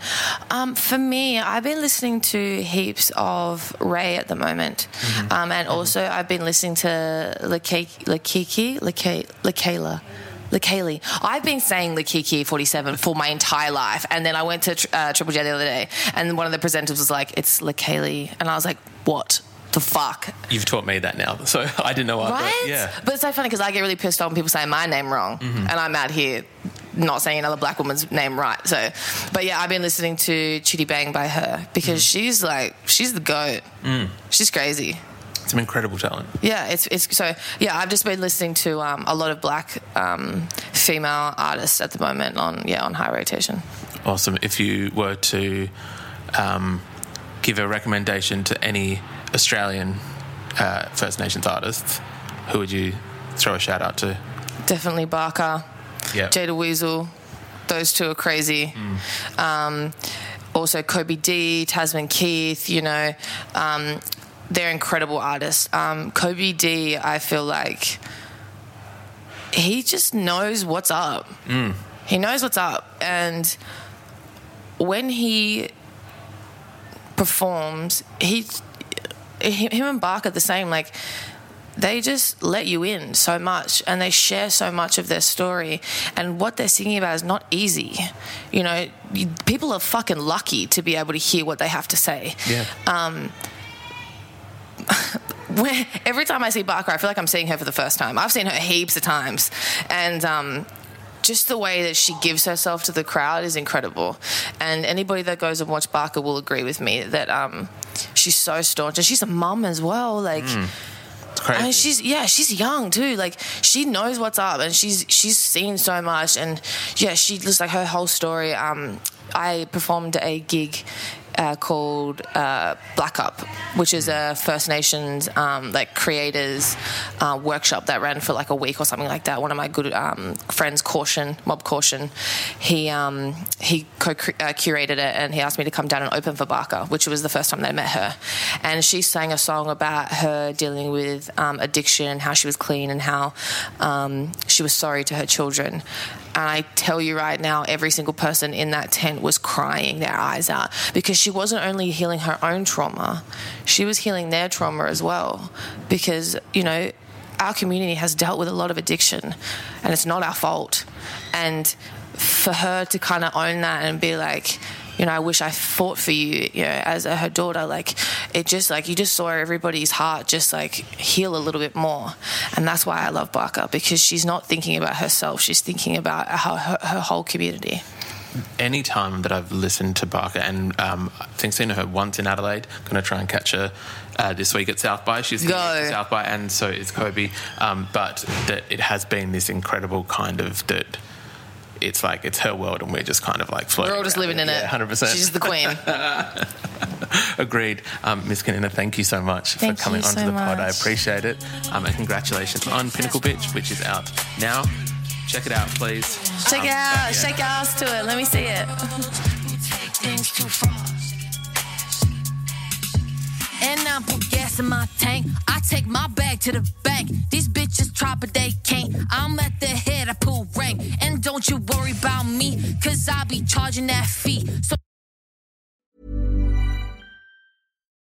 Um, for me, I've been listening to heaps of Ray at the moment, um, and also I've been listening to Lakiki, Lakiki, Lakayla. Lakaylee. I've been saying Lakiki 47 for my entire life. And then I went to uh, Triple J the other day, and one of the presenters was like, it's Lakaylee. And I was like, what the fuck? You've taught me that now, so I didn't know what. Right? But yeah. But it's so funny because I get really pissed off when people say my name wrong, Mhm. and I'm out here not saying another black woman's name right. So, but yeah, I've been listening to Chitty Bang by her because she's like she's the goat. Mm. She's crazy. Some incredible talent. Yeah, it's it's so yeah. I've just been listening to um, a lot of black um, female artists at the moment on yeah on high rotation. Awesome. If you were to um, give a recommendation to any Australian uh, First Nations artists, who would you throw a shout out to? Definitely Barkaa, Yeah. Jada Weazel. Those two are crazy. Um, also Kobie Dee, Tasman Keith. You know, um, they're incredible artists. Um, Kobie Dee, I feel like he just knows what's up. Mm. He knows what's up, and when he performs, he, him and Barkaa the same. Like they just let you in so much, and they share so much of their story. And what they're singing about is not easy. You know, you, people are fucking lucky to be able to hear what they have to say. Yeah. Um, every time I see Barkaa, I feel like I'm seeing her for the first time. I've seen her heaps of times, and um, just the way that she gives herself to the crowd is incredible. And anybody that goes and watch Barkaa will agree with me that um, she's so staunch, and she's a mum as well. Like. I mean, she's yeah, she's young too. Like she knows what's up, and she's she's seen so much, and yeah, she just like her whole story. Um, I performed a gig uh, called uh, Black Up, which is a First Nations um, like creators uh, workshop that ran for like a week or something like that. One of my good um, friends, Caution Mob Caution, he um, he co uh, curated it, and he asked me to come down and open for Barkaa, which was the first time they met her, and she sang a song about her dealing with um, addiction, how she was clean, and how um, she was sorry to her children. And I tell you right now, every single person in that tent was crying their eyes out because she wasn't only healing her own trauma, she was healing their trauma as well. Because, you know, our community has dealt with a lot of addiction and it's not our fault. And for her to kind of own that and be like, you know, I wish I fought for you, you know, as a, her daughter. Like, it just like you just saw everybody's heart just like heal a little bit more, and that's why I love Barkaa because she's not thinking about herself; she's thinking about her, her, her whole community. Any time that I've listened to Barkaa, and um, I think seen her once in Adelaide, I'm going to try and catch her uh, this week at South by. She's Go. at South by, and so is Kobie. Um, but that it has been this incredible kind of that. It's like it's her world, and we're just kind of like floating. We're all just around living in it. Hundred percent. She's the queen. Agreed. Um, Miss Kaninna, thank you so much Thank for coming you onto so the pod. I appreciate it. Um, and congratulations on Pinnacle Bitch, which is out now. Check it out, please. Check Um, it out. yeah. Shake your ass to it. Let me see it. And I put gas in my tank. I take my bag to the bank. These bitches try, but they can't. I'm at the head, I pull rank. And don't you worry about me, cause I be charging that fee. So